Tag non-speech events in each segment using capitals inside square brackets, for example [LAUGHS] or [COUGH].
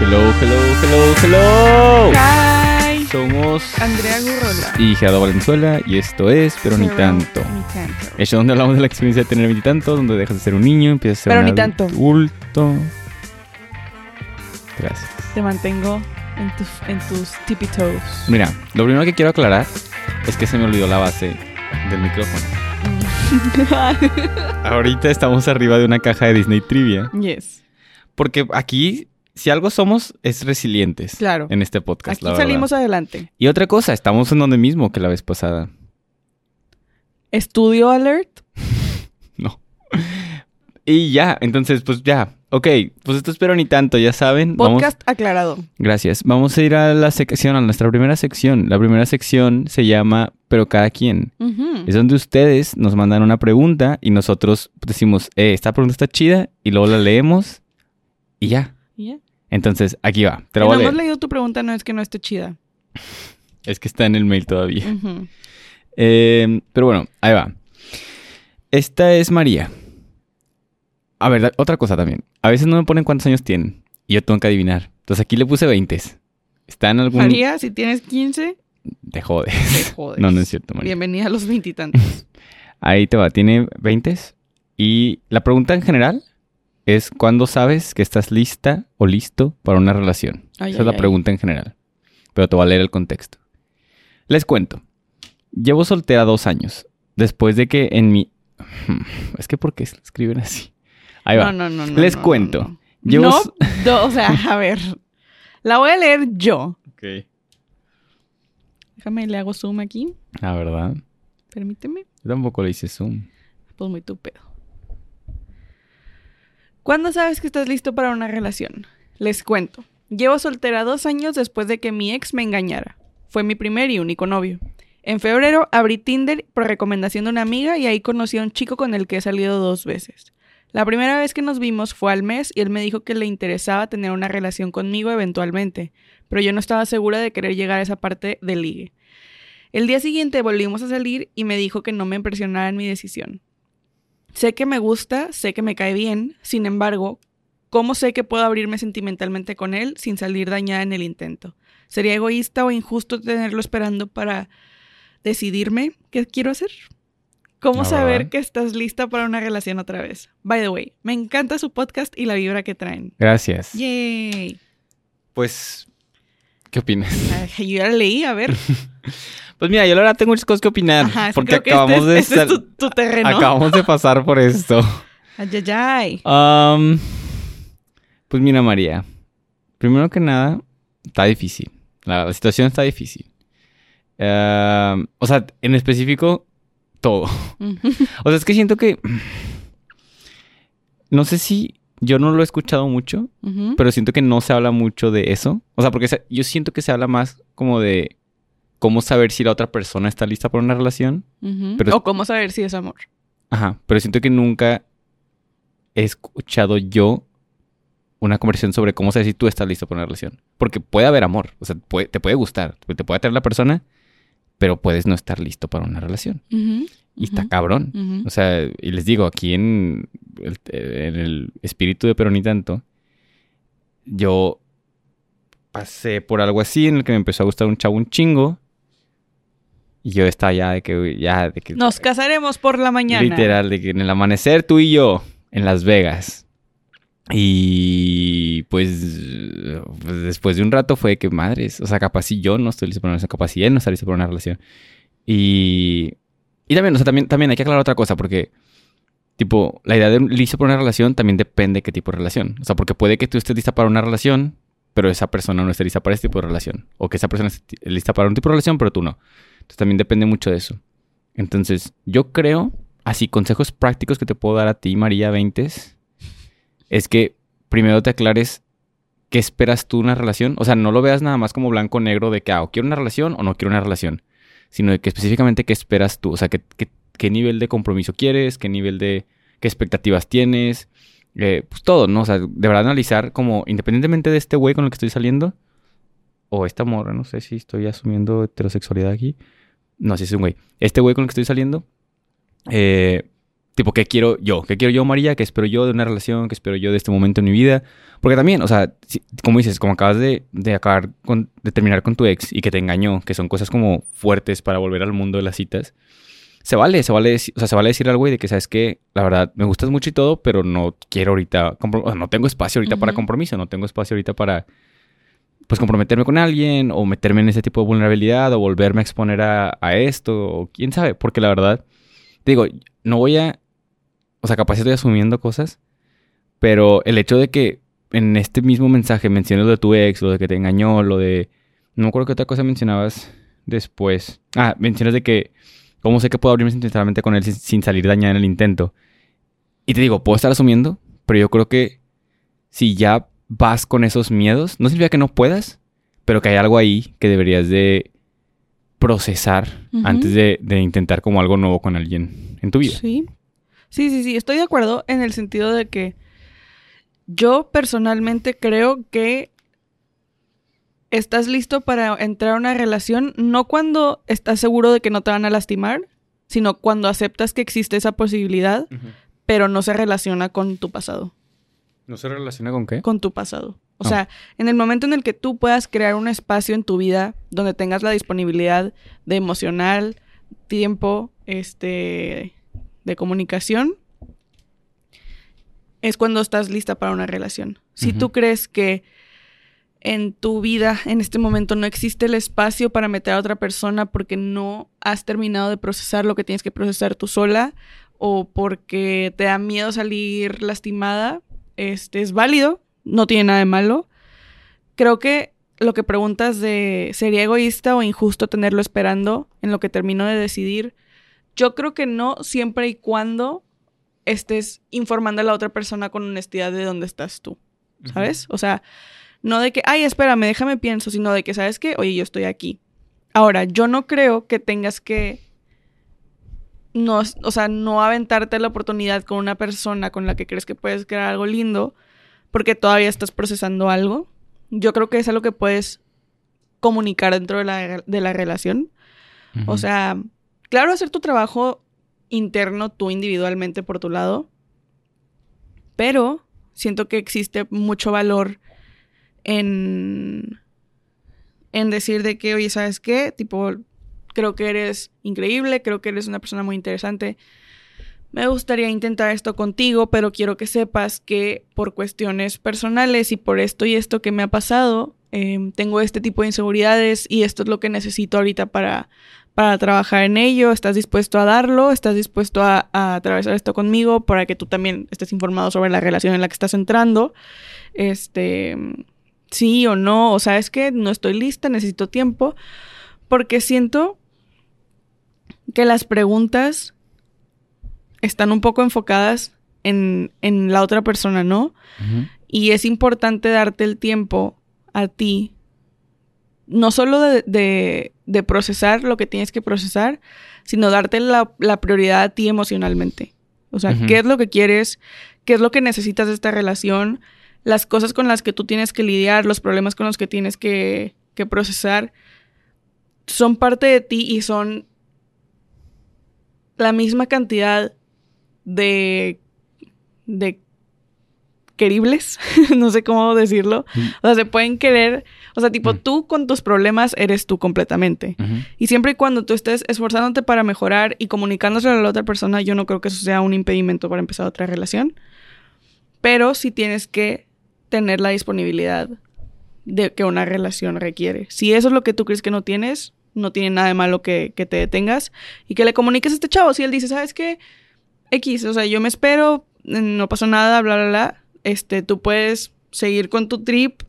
Hello, hello, hello, hello. Hi. Somos Andrea Gurrola. y Gerardo Valenzuela y esto es Pero ni tanto. Ni tanto. Es donde hablamos de la experiencia de tener veintitantos, donde dejas de ser un niño, empiezas a ser Pero un ni tanto. adulto. Gracias. Te mantengo en tus, en tus tippy toes. Mira, lo primero que quiero aclarar es que se me olvidó la base del micrófono. [LAUGHS] Ahorita estamos arriba de una caja de Disney Trivia. yes. Porque aquí, si algo somos, es resilientes. Claro. En este podcast, Aquí la salimos adelante. Y otra cosa, estamos en donde mismo que la vez pasada. Estudio alert. [LAUGHS] No. Y ya, entonces, pues ya. Ok, pues esto espero ni tanto, ya saben. Vamos, Podcast aclarado. gracias. Vamos a ir a la sección, a nuestra primera sección. La primera sección se llama Pero cada quien. Es donde ustedes nos mandan una pregunta y nosotros decimos, eh, esta pregunta está chida, y luego la leemos y ya. Y ya. Entonces, aquí va. Te la no voy a hemos leer. leído tu pregunta, no es que no esté chida. [LAUGHS] Es que está en el mail todavía. Eh, pero bueno, ahí va. Esta es María. A ver, otra cosa también. A veces no me ponen cuántos años tienen. Y yo tengo que adivinar. Entonces aquí le puse 20. ¿Está en algún...? María, si tienes 15, Te jodes. te [LAUGHS] jodes. No, no es cierto, María. Bienvenida a los veintitantos. [LAUGHS] Ahí te va. Tiene 20. Y la pregunta en general es ¿cuándo sabes que estás lista o listo para una relación? Ay, Esa es la ay. pregunta en general. Pero te voy a leer el contexto. Les cuento. Llevo soltera dos años. Después de que en mi... [LAUGHS] Es que ¿por qué escriben así? Ahí va. No, no, no. Les no, cuento. no. Llevo... No, [LAUGHS] o sea, a ver. La voy a leer yo. Ok. Déjame, le hago zoom aquí. La verdad. Permíteme. Yo tampoco le hice zoom. Pues muy tu pedo. ¿Cuándo sabes que estás listo para una relación? Les cuento. Llevo soltera dos años después de que mi ex me engañara. Fue mi primer y único novio. En febrero abrí Tinder por recomendación de una amiga y ahí conocí a un chico con el que he salido dos veces. La primera vez que nos vimos fue al mes y él me dijo que le interesaba tener una relación conmigo eventualmente, pero yo no estaba segura de querer llegar a esa parte del ligue. El día siguiente volvimos a salir y me dijo que no me impresionara en mi decisión. Sé que me gusta, sé que me cae bien, sin embargo, ¿cómo sé que puedo abrirme sentimentalmente con él sin salir dañada en el intento? ¿Sería egoísta o injusto tenerlo esperando para decidirme qué quiero hacer? ¿Cómo La saber verdad. que estás lista para una relación otra vez? By the way, me encanta su podcast y la vibra que traen. Gracias. Yay. Pues... ¿Qué opinas? [LAUGHS] Ay, Yo ya la leí, a ver. [LAUGHS] Pues mira, yo la verdad tengo muchas cosas que opinar. Ajá, porque que acabamos este, de... es- este es tu, tu terreno. Acabamos de pasar por esto. [LAUGHS] Ay, ay, ay. Am, pues mira, María. Primero que nada, está difícil. La, la situación está difícil. O sea, en específico, todo. [LAUGHS] O sea, es que siento que. No sé si. Yo no lo he escuchado mucho, pero siento que no se habla mucho de eso. O sea, porque se- yo siento que se habla más como de cómo saber si la otra persona está lista para una relación. Pero- O cómo saber si es amor. Ajá, pero siento que nunca he escuchado yo una conversación sobre cómo saber si tú estás listo para una relación. Porque puede haber amor, o sea, puede- te puede gustar, te puede atraer la persona, pero puedes no estar listo para una relación. Y está cabrón. O sea, y les digo, aquí en el, en el espíritu de Pero ni tanto, yo pasé por algo así en el que me empezó a gustar un chavo un chingo. Y yo estaba ya de que, ya de que... Nos casaremos por la mañana. Literal, de que en el amanecer tú y yo en Las Vegas. Y pues, pues, después de un rato fue que madres, o sea, capaz si yo no estoy listo para una relación, capaz si él no está listo para una relación. Y, y también, o sea, también, también hay que aclarar otra cosa, porque, tipo, la idea de listo para una relación también depende de qué tipo de relación. O sea, porque puede que tú estés lista para una relación, pero esa persona no esté lista para este tipo de relación. O que esa persona esté lista para un tipo de relación, pero tú no. Entonces también depende mucho de eso. Entonces, yo creo, así, consejos prácticos que te puedo dar a ti, María Veintes, es que primero te aclares qué esperas tú una relación. O sea, no lo veas nada más como blanco o negro de que, ah, quiero una relación o no quiero una relación, sino que específicamente qué esperas tú. O sea, qué, qué- qué nivel de compromiso quieres, qué nivel de, qué expectativas tienes, eh, pues todo, ¿no? O sea, de verdad analizar como, independientemente de este güey con el que estoy saliendo, o esta morra, no sé si estoy asumiendo heterosexualidad aquí. No, si es un güey. Este güey con el que estoy saliendo, eh, tipo, ¿qué quiero yo? ¿Qué quiero yo, María? ¿Qué espero yo de una relación? ¿Qué espero yo de este momento en mi vida? Porque también, o sea, como dices, como acabas de, de acabar con, de terminar con tu ex y que te engañó, que son cosas como fuertes para volver al mundo de las citas, se vale, se vale, o sea, se vale decir algo y de que, ¿sabes que La verdad, me gustas mucho y todo, pero no quiero ahorita, no tengo espacio ahorita para compromiso, no tengo espacio ahorita para, pues, comprometerme con alguien o meterme en ese tipo de vulnerabilidad o volverme a exponer a, a esto o quién sabe, porque la verdad, digo, no voy a o sea, capaz estoy asumiendo cosas, pero el hecho de que en este mismo mensaje menciones lo de tu ex, lo de que te engañó, lo de... No me acuerdo qué otra cosa mencionabas después. Ah, mencionas de que... ¿Cómo sé que puedo abrirme sinceramente con él sin, salir dañada en el intento? Y te digo, puedo estar asumiendo, pero yo creo que si ya vas con esos miedos, no significa que no puedas, pero que hay algo ahí que deberías de procesar antes de, de, intentar como algo nuevo con alguien en tu vida. Sí, Sí, sí, sí, estoy de acuerdo en el sentido de que yo personalmente creo que estás listo para entrar a una relación no cuando estás seguro de que no te van a lastimar, sino cuando aceptas que existe esa posibilidad, pero no se relaciona con tu pasado. ¿No se relaciona con qué? Con tu pasado. O sea, en el momento en el que tú puedas crear un espacio en tu vida donde tengas la disponibilidad de emocional, tiempo, este, de comunicación, es cuando estás lista para una relación. Si tú crees que en tu vida en este momento no existe el espacio para meter a otra persona porque no has terminado de procesar lo que tienes que procesar tú sola o porque te da miedo salir lastimada, este es válido, no tiene nada de malo. Creo que lo que preguntas de sería egoísta o injusto tenerlo esperando en lo que termino de decidir, yo creo que no, siempre y cuando estés informando a la otra persona con honestidad de dónde estás tú, ¿sabes? O sea, no de que, ay, espérame, déjame pienso, sino de que, ¿sabes qué? Oye, yo estoy aquí. Ahora, yo no creo que tengas que, no, o sea, no aventarte la oportunidad con una persona con la que crees que puedes crear algo lindo, porque todavía estás procesando algo. Yo creo que es algo que puedes comunicar dentro de la, de la relación. O sea, Claro, hacer tu trabajo interno tú individualmente por tu lado, pero siento que existe mucho valor en, en decir de que, oye, ¿sabes qué? Tipo, creo que eres increíble, creo que eres una persona muy interesante. Me gustaría intentar esto contigo, pero quiero que sepas que por cuestiones personales y por esto y esto que me ha pasado, em, tengo este tipo de inseguridades y esto es lo que necesito ahorita para, para trabajar en ello, estás dispuesto a darlo, estás dispuesto a, atravesar esto conmigo para que tú también estés informado sobre la relación en la que estás entrando. Este, sí o no, o sea, es que no estoy lista, necesito tiempo, porque siento que las preguntas están un poco enfocadas en, la otra persona, ¿no? Y es importante darte el tiempo a ti no solo de, procesar lo que tienes que procesar, sino darte la, prioridad a ti emocionalmente. O sea, ¿qué es lo que quieres? ¿Qué es lo que necesitas de esta relación? Las cosas con las que tú tienes que lidiar, los problemas con los que tienes que, que procesar, son parte de ti y son la misma cantidad de, de queribles, [LAUGHS] no sé cómo decirlo. O sea, se pueden querer, o sea, tipo, tú con tus problemas eres tú completamente. Y siempre y cuando tú estés esforzándote para mejorar y comunicándose a la otra persona, yo no creo que eso sea un impedimento para empezar otra relación. Pero sí tienes que tener la disponibilidad de que una relación requiere. Si eso es lo que tú crees que no tienes, no tiene nada de malo que, que te detengas y que le comuniques a este chavo. Si él dice, ¿sabes qué? X, o sea, yo me espero, no pasó nada, bla, bla, bla este, tú puedes seguir con tu trip,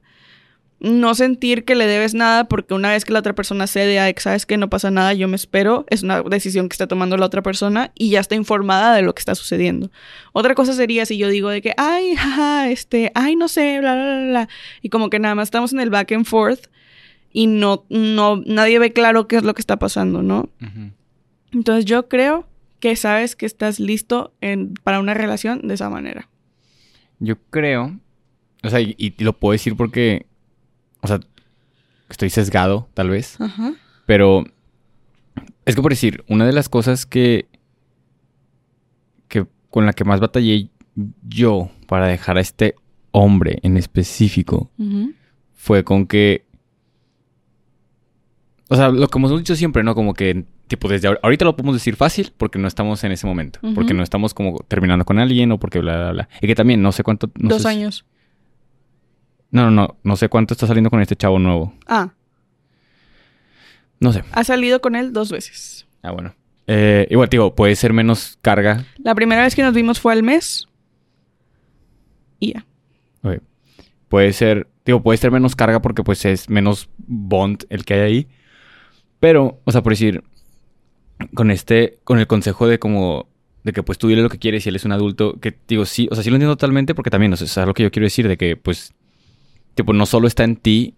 no sentir que le debes nada porque una vez que la otra persona cede a, sabes que no pasa nada, yo me espero, es una decisión que está tomando la otra persona y ya está informada de lo que está sucediendo. Otra cosa sería si yo digo de que, ay, jaja, este, ay, no sé, bla, bla, bla, y como que nada más estamos en el back and forth y no, no, nadie ve claro qué es lo que está pasando, ¿no? Entonces yo creo que sabes que estás listo en, para una relación de esa manera. Yo creo, o sea, y, lo puedo decir porque, o sea, estoy sesgado, tal vez. Pero es que por decir, una de las cosas que, que con la que más batallé yo para dejar a este hombre en específico fue con que. O sea, lo que hemos dicho siempre, ¿no? Como que, tipo, desde ahor- ahorita lo podemos decir fácil porque no estamos en ese momento. Porque no estamos como terminando con alguien o porque bla, bla, bla. Y que también, no sé cuánto. no Dos sé si- años. No, no, no. No sé cuánto está saliendo con este chavo nuevo. Ah, No sé. ha salido con él dos veces. Ah, bueno. Eh, igual, digo, puede ser menos carga. La primera vez que nos vimos fue al mes. Y ya. Ok. Puede ser, digo, puede ser menos carga porque pues es menos bond el que hay ahí. Pero, o sea, por decir, con este, con el consejo de como, de que pues tú dile lo que quieres y él es un adulto, que digo, sí, o sea, sí lo entiendo totalmente porque también, o sea, es algo que yo quiero decir de que pues, tipo, no solo está en ti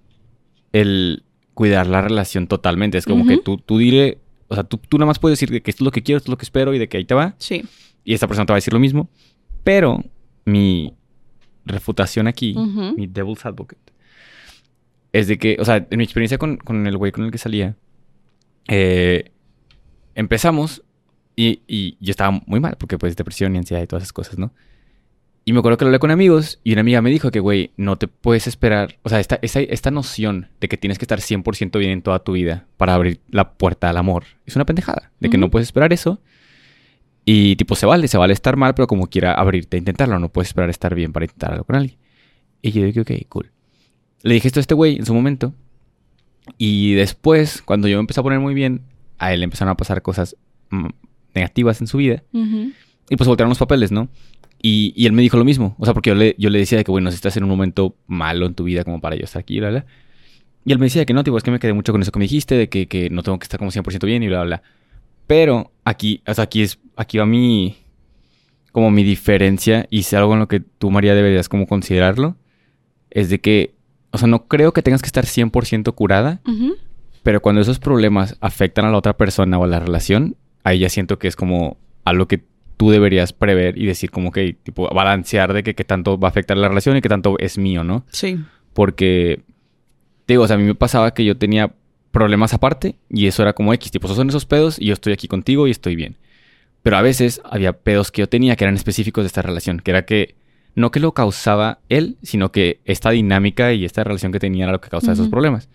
el cuidar la relación totalmente, es como que tú, tú dile, o sea, tú, tú nada más puedes decir de que esto es lo que quiero, esto es lo que espero y de que ahí te va Sí. y esta persona te va a decir lo mismo. Pero mi refutación aquí, mi devil's advocate, es de que, o sea, en mi experiencia con, con el güey con el que salía, eh, empezamos y, y yo estaba muy mal, porque pues depresión y ansiedad y todas esas cosas, ¿no? Y me acuerdo que lo hablé con amigos y una amiga me dijo que, güey, no te puedes esperar, o sea, esta, esta, esta noción de que tienes que estar 100% bien en toda tu vida para abrir la puerta al amor, es una pendejada, de que Ujú. no puedes esperar eso. Y tipo, se vale, se vale estar mal, pero como quiera abrirte a intentarlo, no puedes esperar estar bien para intentar algo con alguien. Y yo dije, ok, cool. Le dije esto a este güey en su momento. Y después, cuando yo me empecé a poner muy bien, a él empezaron a pasar cosas mm, negativas en su vida. Ujú. Y pues voltearon los papeles, ¿no? Y, y él me dijo lo mismo. O sea, porque yo le, yo le decía de que, bueno, si estás en un momento malo en tu vida como para yo estar aquí, bla, bla. Y él me decía que no, tipo, es que me quedé mucho con eso que me dijiste, de que, que no tengo que estar como 100% bien y bla, bla. Pero aquí, o sea, aquí es, aquí va mi, como mi diferencia y es algo en lo que tú, María, deberías como considerarlo. Es de que, o sea, no creo que tengas que estar 100% curada, Ujú. Pero cuando esos problemas afectan a la otra persona o a la relación, ahí ya siento que es como algo que tú deberías prever y decir como que, tipo, balancear de que qué tanto va a afectar la relación y qué tanto es mío, ¿no? Sí. Porque, te digo, o sea, a mí me pasaba que yo tenía problemas aparte y eso era como X, tipo, esos son esos pedos y yo estoy aquí contigo y estoy bien. Pero a veces había pedos que yo tenía que eran específicos de esta relación, que era que no que lo causaba él, sino que esta dinámica y esta relación que tenía era lo que causaba esos problemas.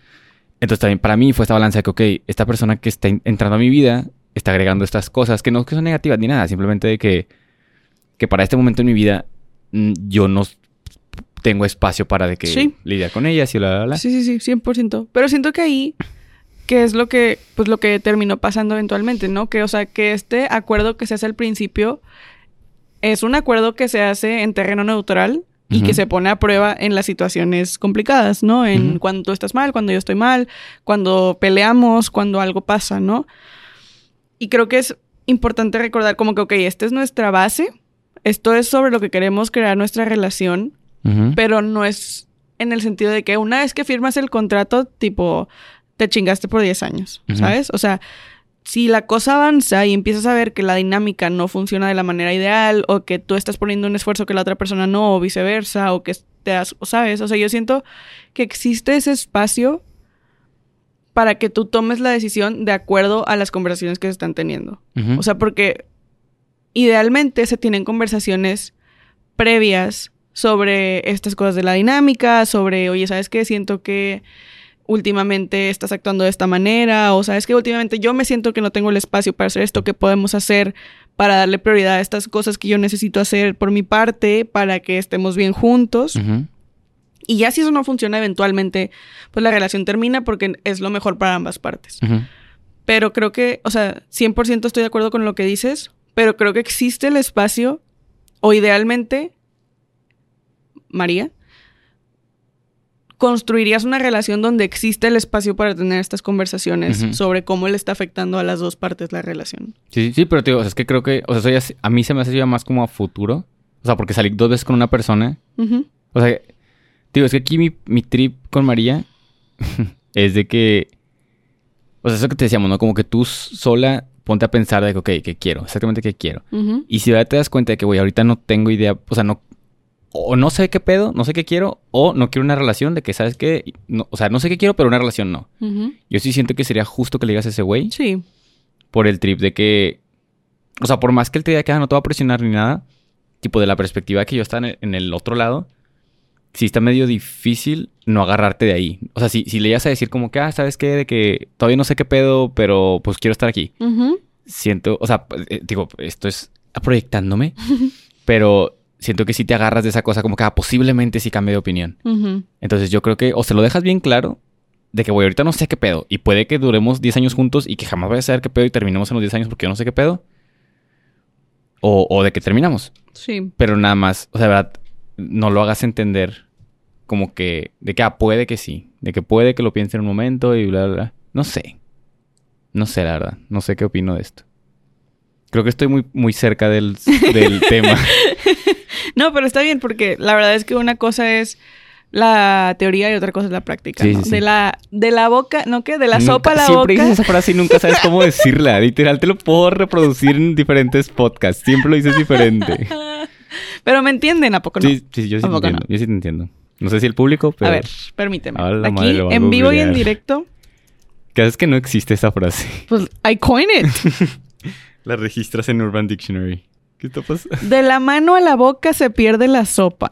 Entonces también para mí fue esta balanza de que, ok, esta persona que está entrando a mi vida está agregando estas cosas que no que son negativas ni nada, simplemente de que, que para este momento en mi vida mm, yo no tengo espacio para de que Sí. lidiar con ellas y bla, bla, bla. Sí, sí, sí, 100%. Pero siento que ahí, que es lo que, pues lo que terminó pasando eventualmente, ¿no? Que, o sea, que este acuerdo que se hace al principio es un acuerdo que se hace en terreno neutral y que se pone a prueba en las situaciones complicadas, ¿no? En Ujú. cuando tú estás mal, cuando yo estoy mal, cuando peleamos, cuando algo pasa, ¿no? Y creo que es importante recordar como que, ok, esta es nuestra base, esto es sobre lo que queremos crear nuestra relación, pero no es en el sentido de que una vez que firmas el contrato, tipo, te chingaste por 10 años. ¿sabes? O sea, si la cosa avanza y empiezas a ver que la dinámica no funciona de la manera ideal o que tú estás poniendo un esfuerzo que la otra persona no o viceversa o que te das, ¿sabes? O sea, yo siento que existe ese espacio para que tú tomes la decisión de acuerdo a las conversaciones que se están teniendo. O sea, porque idealmente se tienen conversaciones previas sobre estas cosas de la dinámica, sobre, oye, ¿sabes qué? Siento que últimamente estás actuando de esta manera, o sabes que últimamente yo me siento que no tengo el espacio para hacer esto, que podemos hacer para darle prioridad a estas cosas que yo necesito hacer por mi parte, para que estemos bien juntos. Y ya si eso no funciona, eventualmente, pues la relación termina porque es lo mejor para ambas partes. Pero creo que, o sea, 100% estoy de acuerdo con lo que dices, pero creo que existe el espacio, o idealmente, María, construirías una relación donde existe el espacio para tener estas conversaciones sobre cómo le está afectando a las dos partes la relación. Sí, sí, pero te digo, o sea, es que creo que, o sea, eso ya a mí se me hace ya más como a futuro. O sea, porque salí dos veces con una persona. O sea, digo, es que aquí mi, mi trip con María [LAUGHS] es de que, o sea, eso que te decíamos, ¿no? Como que tú sola ponte a pensar de que, ok, ¿qué quiero? Exactamente qué quiero. Y si ahora te das cuenta de que, güey, ahorita no tengo idea, o sea, no, o no sé qué pedo, no sé qué quiero, o no quiero una relación de que, ¿sabes qué? No, o sea, no sé qué quiero, pero una relación no. Yo sí siento que sería justo que le digas a ese güey Sí. por el trip de que, O sea, por más que él te diga que ah, no te va a presionar ni nada, tipo de la perspectiva que yo estaba en el, otro lado, sí está medio difícil no agarrarte de ahí. O sea, si, si le ibas a decir como que, ah, ¿sabes qué? De que todavía no sé qué pedo, pero pues quiero estar aquí. Siento, o sea, eh, digo, esto es proyectándome, [LAUGHS] pero siento que si te agarras de esa cosa como que, ah, posiblemente sí cambie de opinión. Entonces yo creo que o se lo dejas bien claro de que, güey, ahorita no sé qué pedo. Y puede que duremos 10 años juntos y que jamás vaya a saber qué pedo y terminemos en los 10 años porque yo no sé qué pedo. O, o de que terminamos. Sí. Pero nada más, o sea, de verdad, no lo hagas entender como que, de que, ah, puede que sí. De que puede que lo piense en un momento y bla, bla, bla. No sé. No sé, la verdad. No sé qué opino de esto. Creo que estoy muy, muy cerca del, del [LAUGHS] tema. [LAUGHS] No, pero está bien porque la verdad es que una cosa es la teoría y otra cosa es la práctica. Sí, ¿no? sí, sí. De la de la boca, ¿no qué? De la Nunca- sopa a la siempre boca. dices esa frase y nunca sabes cómo [LAUGHS] decirla. Literal, te lo puedo reproducir en diferentes podcasts. Siempre lo dices diferente. Pero me entienden a poco no. Sí, sí, yo sí te entiendo. no. Yo sí te entiendo. No sé si el público, pero... A ver, permíteme. Aquí madre, en vivo y en directo, ¿Qué haces que no existe esa frase? pues I coin it. [LAUGHS] La registras en Urban Dictionary. ¿Qué está pasando? [LAUGHS] De la mano a la boca se pierde la sopa.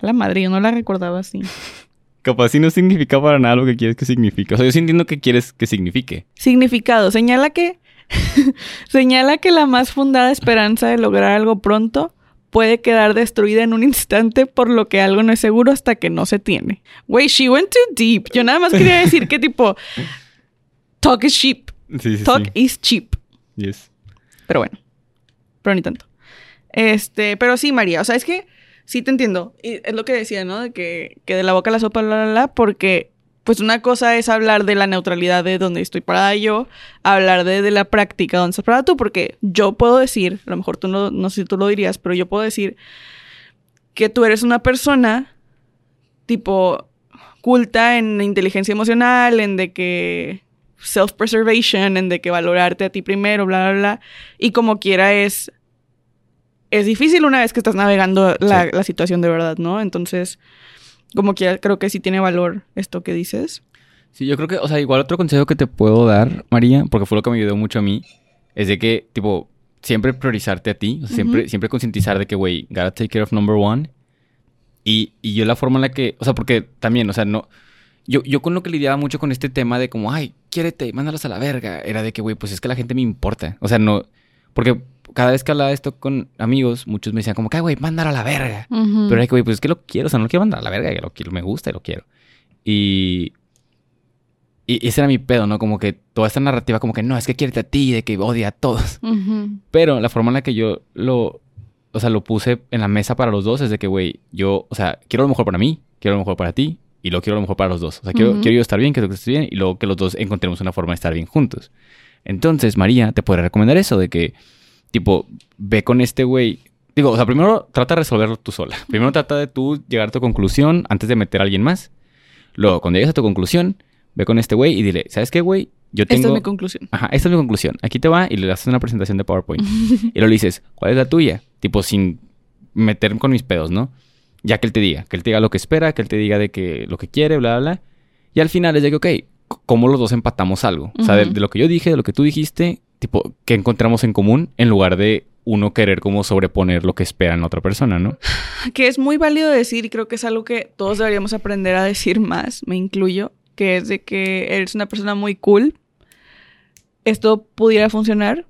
A la madre, yo no la recordaba así. Capaz si no significa para nada lo que quieres que signifique. O sea, yo sí entiendo que quieres que signifique. Significado. Señala que. [LAUGHS] señala que la más fundada esperanza de lograr algo pronto puede quedar destruida en un instante, por lo que algo no es seguro hasta que no se tiene. Wey, she went too deep. Yo nada más quería decir que tipo. Talk is cheap. Sí, sí, Talk sí. is cheap. Yes. Pero bueno. Pero ni tanto. Este, pero sí, María. O sea, es que sí te entiendo. Es lo que decía, ¿no? De que, que de la boca a la sopa, la, la, la, porque pues una cosa es hablar de la neutralidad de donde estoy parada yo, hablar de, de la práctica donde estás parada tú, porque yo puedo decir, a lo mejor tú no, no sé si tú lo dirías, pero yo puedo decir que tú eres una persona tipo culta en inteligencia emocional, en de que self-preservation, en de que valorarte a ti primero, bla, bla, bla. Y como quiera es... Es difícil una vez que estás navegando la, Sí. la situación de verdad, ¿no? Entonces, como quiera, creo que sí tiene valor esto que dices. Sí, yo creo que, o sea, igual otro consejo que te puedo dar, María, porque fue lo que me ayudó mucho a mí, es de que, tipo, siempre priorizarte a ti, o sea, siempre, Ujú. siempre concientizar de que, güey, gotta take care of number one. Y, y yo la forma en la que, o sea, porque también, o sea, no, yo, yo con lo que lidiaba mucho con este tema de como, ay, quiérete, mándalos a la verga, era de que, güey, pues es que la gente me importa. O sea, no, porque cada vez que hablaba esto con amigos, muchos me decían como, que, "Ay, güey, mándalo a la verga. Pero era que, güey, pues es que lo quiero, o sea, no lo quiero mandar a la verga, que lo quiero, me gusta y lo quiero. Y, y ese era mi pedo, ¿no? Como que toda esta narrativa, como que no, es que quiere a ti, de que odia a todos. Pero la forma en la que yo lo, o sea, lo puse en la mesa para los dos es de que, güey, yo, o sea, quiero lo mejor para mí, quiero lo mejor para ti y luego quiero lo mejor para los dos. O sea, quiero, quiero yo estar bien, quiero que estés bien y luego que los dos encontremos una forma de estar bien juntos. Entonces, María, te podría recomendar eso de que, tipo, ve con este güey. Digo, o sea, primero trata de resolverlo tú sola. [LAUGHS] Primero trata de tú llegar a tu conclusión antes de meter a alguien más. Luego, cuando llegues a tu conclusión, ve con este güey y dile, ¿sabes qué, güey? Yo tengo... Esta es mi conclusión. Ajá, esta es mi conclusión. Aquí te va y le haces una presentación de PowerPoint. [LAUGHS] y luego le dices, ¿cuál es la tuya? Tipo, sin meterme con mis pedos, ¿no? Ya que él te diga, que él te diga lo que espera, que él te diga de que lo que quiere, bla, bla, bla. Y al final es de que, ok, ¿cómo los dos empatamos algo? O sea, de, de lo que yo dije, de lo que tú dijiste, tipo, ¿qué encontramos en común? En lugar de uno querer como sobreponer lo que espera en otra persona, ¿no? [LAUGHS] Que es muy válido decir y creo que es algo que todos deberíamos aprender a decir más, me incluyo, que es de que eres una persona muy cool. Esto pudiera funcionar,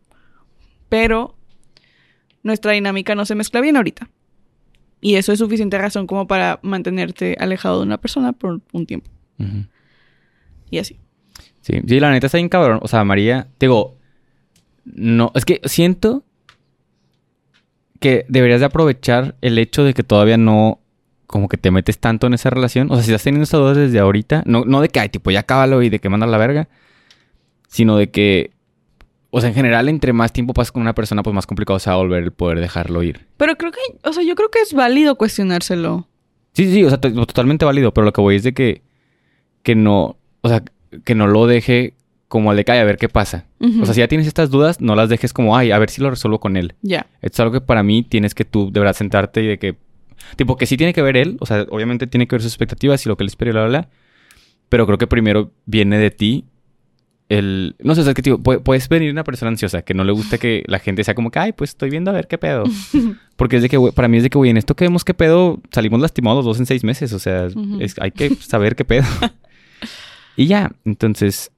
pero nuestra dinámica no se mezcla bien ahorita. Y eso es suficiente razón como para mantenerte alejado de una persona por un tiempo. Y así. Sí, sí, la neta está bien cabrón. O sea, María, te digo, no, es que siento que deberías de aprovechar el hecho de que todavía no, como que te metes tanto en esa relación. O sea, si estás teniendo esta duda desde ahorita, no, no de que, ay, tipo, ya cábalo y de que mandas la verga, sino de que, o sea, en general, entre más tiempo pasas con una persona, pues más complicado se va a volver el poder dejarlo ir. Pero creo que, o sea, yo creo que es válido cuestionárselo. Sí, sí, o sea, to- totalmente válido, pero lo que voy es de que, que no, o sea, que no lo deje como al de cae a ver qué pasa. O sea, si ya tienes estas dudas, no las dejes como, ay, a ver si lo resuelvo con él. Ya. Esto es algo que para mí tienes que tú de verdad sentarte y de que, tipo, que sí tiene que ver él, o sea, obviamente tiene que ver sus expectativas y lo que él espera y bla, bla, bla. Pero creo que primero viene de ti el... No sé, o sea, que tío, puedes venir una persona ansiosa que no le gusta que la gente sea como que, ay, pues estoy viendo a ver qué pedo. [LAUGHS] Porque es de que, para mí es de que, güey, en esto que vemos qué pedo, salimos lastimados dos en seis meses. O sea, es, hay que saber qué pedo. [LAUGHS] y ya, entonces,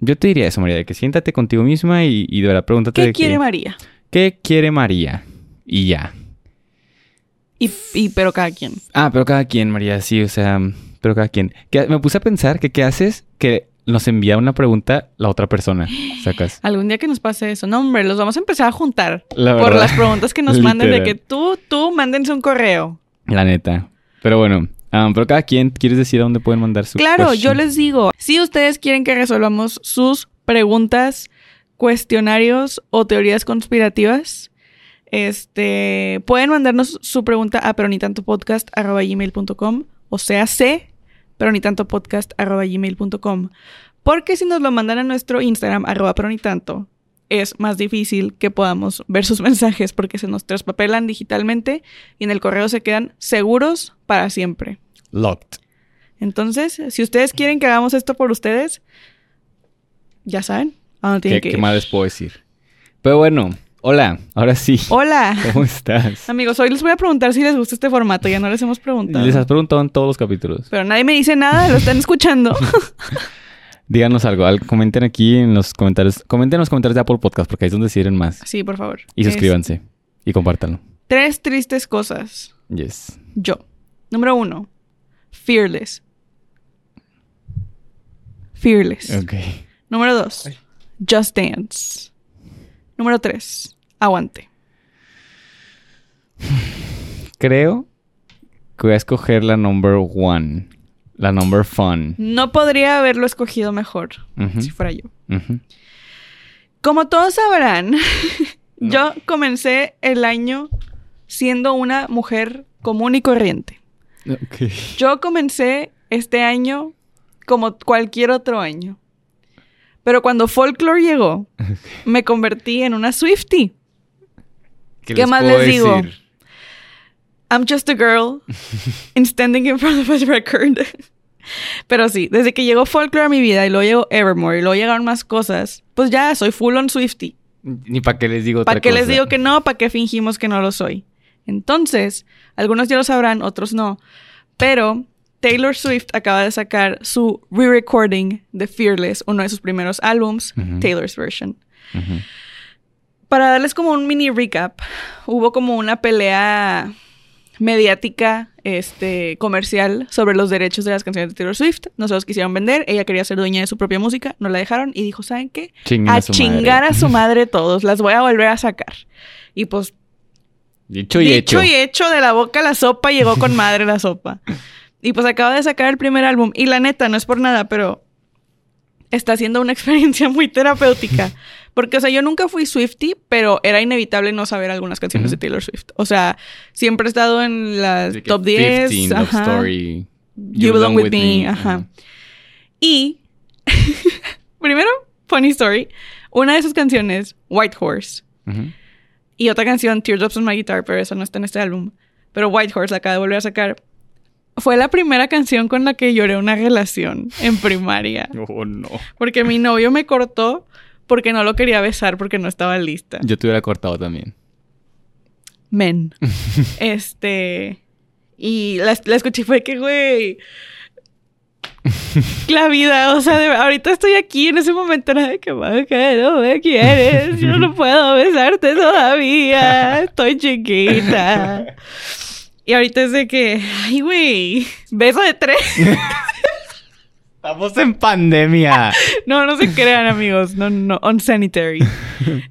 yo te diría eso, María, de que siéntate contigo misma y, y de verdad pregúntate. ¿Qué quiere María? ¿Qué quiere María? Y ya. Y, y, pero cada quien. Ah, pero cada quien, María, sí, o sea, pero cada quien. Que, me puse a pensar que qué haces que nos envía una pregunta la otra persona, sacas. [GASPS] Algún día que nos pase eso. No, hombre, los vamos a empezar a juntar por las preguntas que nos manden de que tú, tú, mándense un correo. La neta. Pero bueno, um, pero cada quien, ¿quieres decir a dónde pueden mandar su Claro, yo les digo, si ustedes quieren que resolvamos sus preguntas, cuestionarios o teorías conspirativas, este, pueden mandarnos su pregunta a peronitantopodcast.gmail.com o sea, c peronitantopodcast.gmail.com porque si nos lo mandan a nuestro Instagram, arroba peronitanto, es más difícil que podamos ver sus [LAUGHS] mensajes porque se nos traspapelan digitalmente y en el correo se quedan seguros para siempre. Locked. Entonces, si ustedes quieren que hagamos esto por ustedes, ya saben a dónde tienen ¿Qué, que ¿Qué más les puedo decir? Pero bueno, Hola, ahora sí. Hola. [LAUGHS] ¿Cómo estás? Amigos, hoy les voy a preguntar si les gusta este formato. Ya no les hemos preguntado. Les has preguntado en todos los capítulos. Pero nadie me dice nada, lo están escuchando. [LAUGHS] Díganos algo, comenten aquí en los comentarios. Comenten en los comentarios de Apple Podcast porque ahí es donde deciden más. Sí, por favor. Y suscríbanse. Y compártanlo. Tres tristes cosas. Yes. Yo. Número uno. Fearless. Fearless. Ok. Número dos. Just Dance. Número tres aguante. Creo que voy a escoger la number one. La number fun. No podría haberlo escogido mejor si fuera yo. Como todos sabrán, [LAUGHS] yo comencé el año siendo una mujer común y corriente. Yo comencé este año como cualquier otro año. Pero cuando Folklore llegó, me convertí en una Swiftie. ¿Qué, más les digo? I'm just a girl [LAUGHS] standing in front of a record. Pero sí, desde que llegó Folklore a mi vida y luego llegó Evermore y luego llegaron más cosas, pues ya soy full on Swifty. Ni para qué les digo ¿Para qué les digo que no? ¿Para qué fingimos que no lo soy? Entonces, algunos ya lo sabrán, otros no. Pero Taylor Swift acaba de sacar su re-recording de Fearless, uno de sus primeros álbums, Taylor's Version para darles como un mini recap, hubo como una pelea mediática, este, comercial sobre los derechos de las canciones de Taylor Swift. Nosotros quisieron vender, ella quería ser dueña de su propia música, no la dejaron y dijo, ¿saben qué? a, chingar a su [LAUGHS] madre todos, las voy a volver a sacar. Y pues... Dicho y hecho. Dicho y hecho, de la boca la sopa llegó con madre la sopa. Y pues acaba de sacar el primer álbum. Y la neta, no es por nada, pero está haciendo una [LAUGHS] experiencia muy terapéutica. Porque, o sea, yo nunca fui Swifty, pero era inevitable no saber algunas canciones de Taylor Swift. O sea, siempre he estado en las top 10. 15, ajá. Story, you, Belong, With, Me. Ajá. Y, [LAUGHS] primero, funny story. Una de esas canciones, White Horse. Y otra canción, Teardrops on My Guitar, pero esa no está en este álbum. Pero White Horse la acaba de volver a sacar. Fue la primera canción con la que lloré una relación en primaria. [LAUGHS] Oh, no. Porque mi novio me cortó porque no lo quería besar porque no estaba lista. Yo te hubiera cortado también. Men. [LAUGHS] este. Y la, escuché y fue que, güey. la vida, o sea, ahorita estoy aquí en ese momento era de que, que no me quieres, yo no [LAUGHS] puedo besarte todavía, estoy chiquita. Y ahorita es de que, ay, güey, beso de tres. [LAUGHS] Estamos en pandemia. [LAUGHS] no, no se crean, amigos. No, no, unsanitary. [LAUGHS]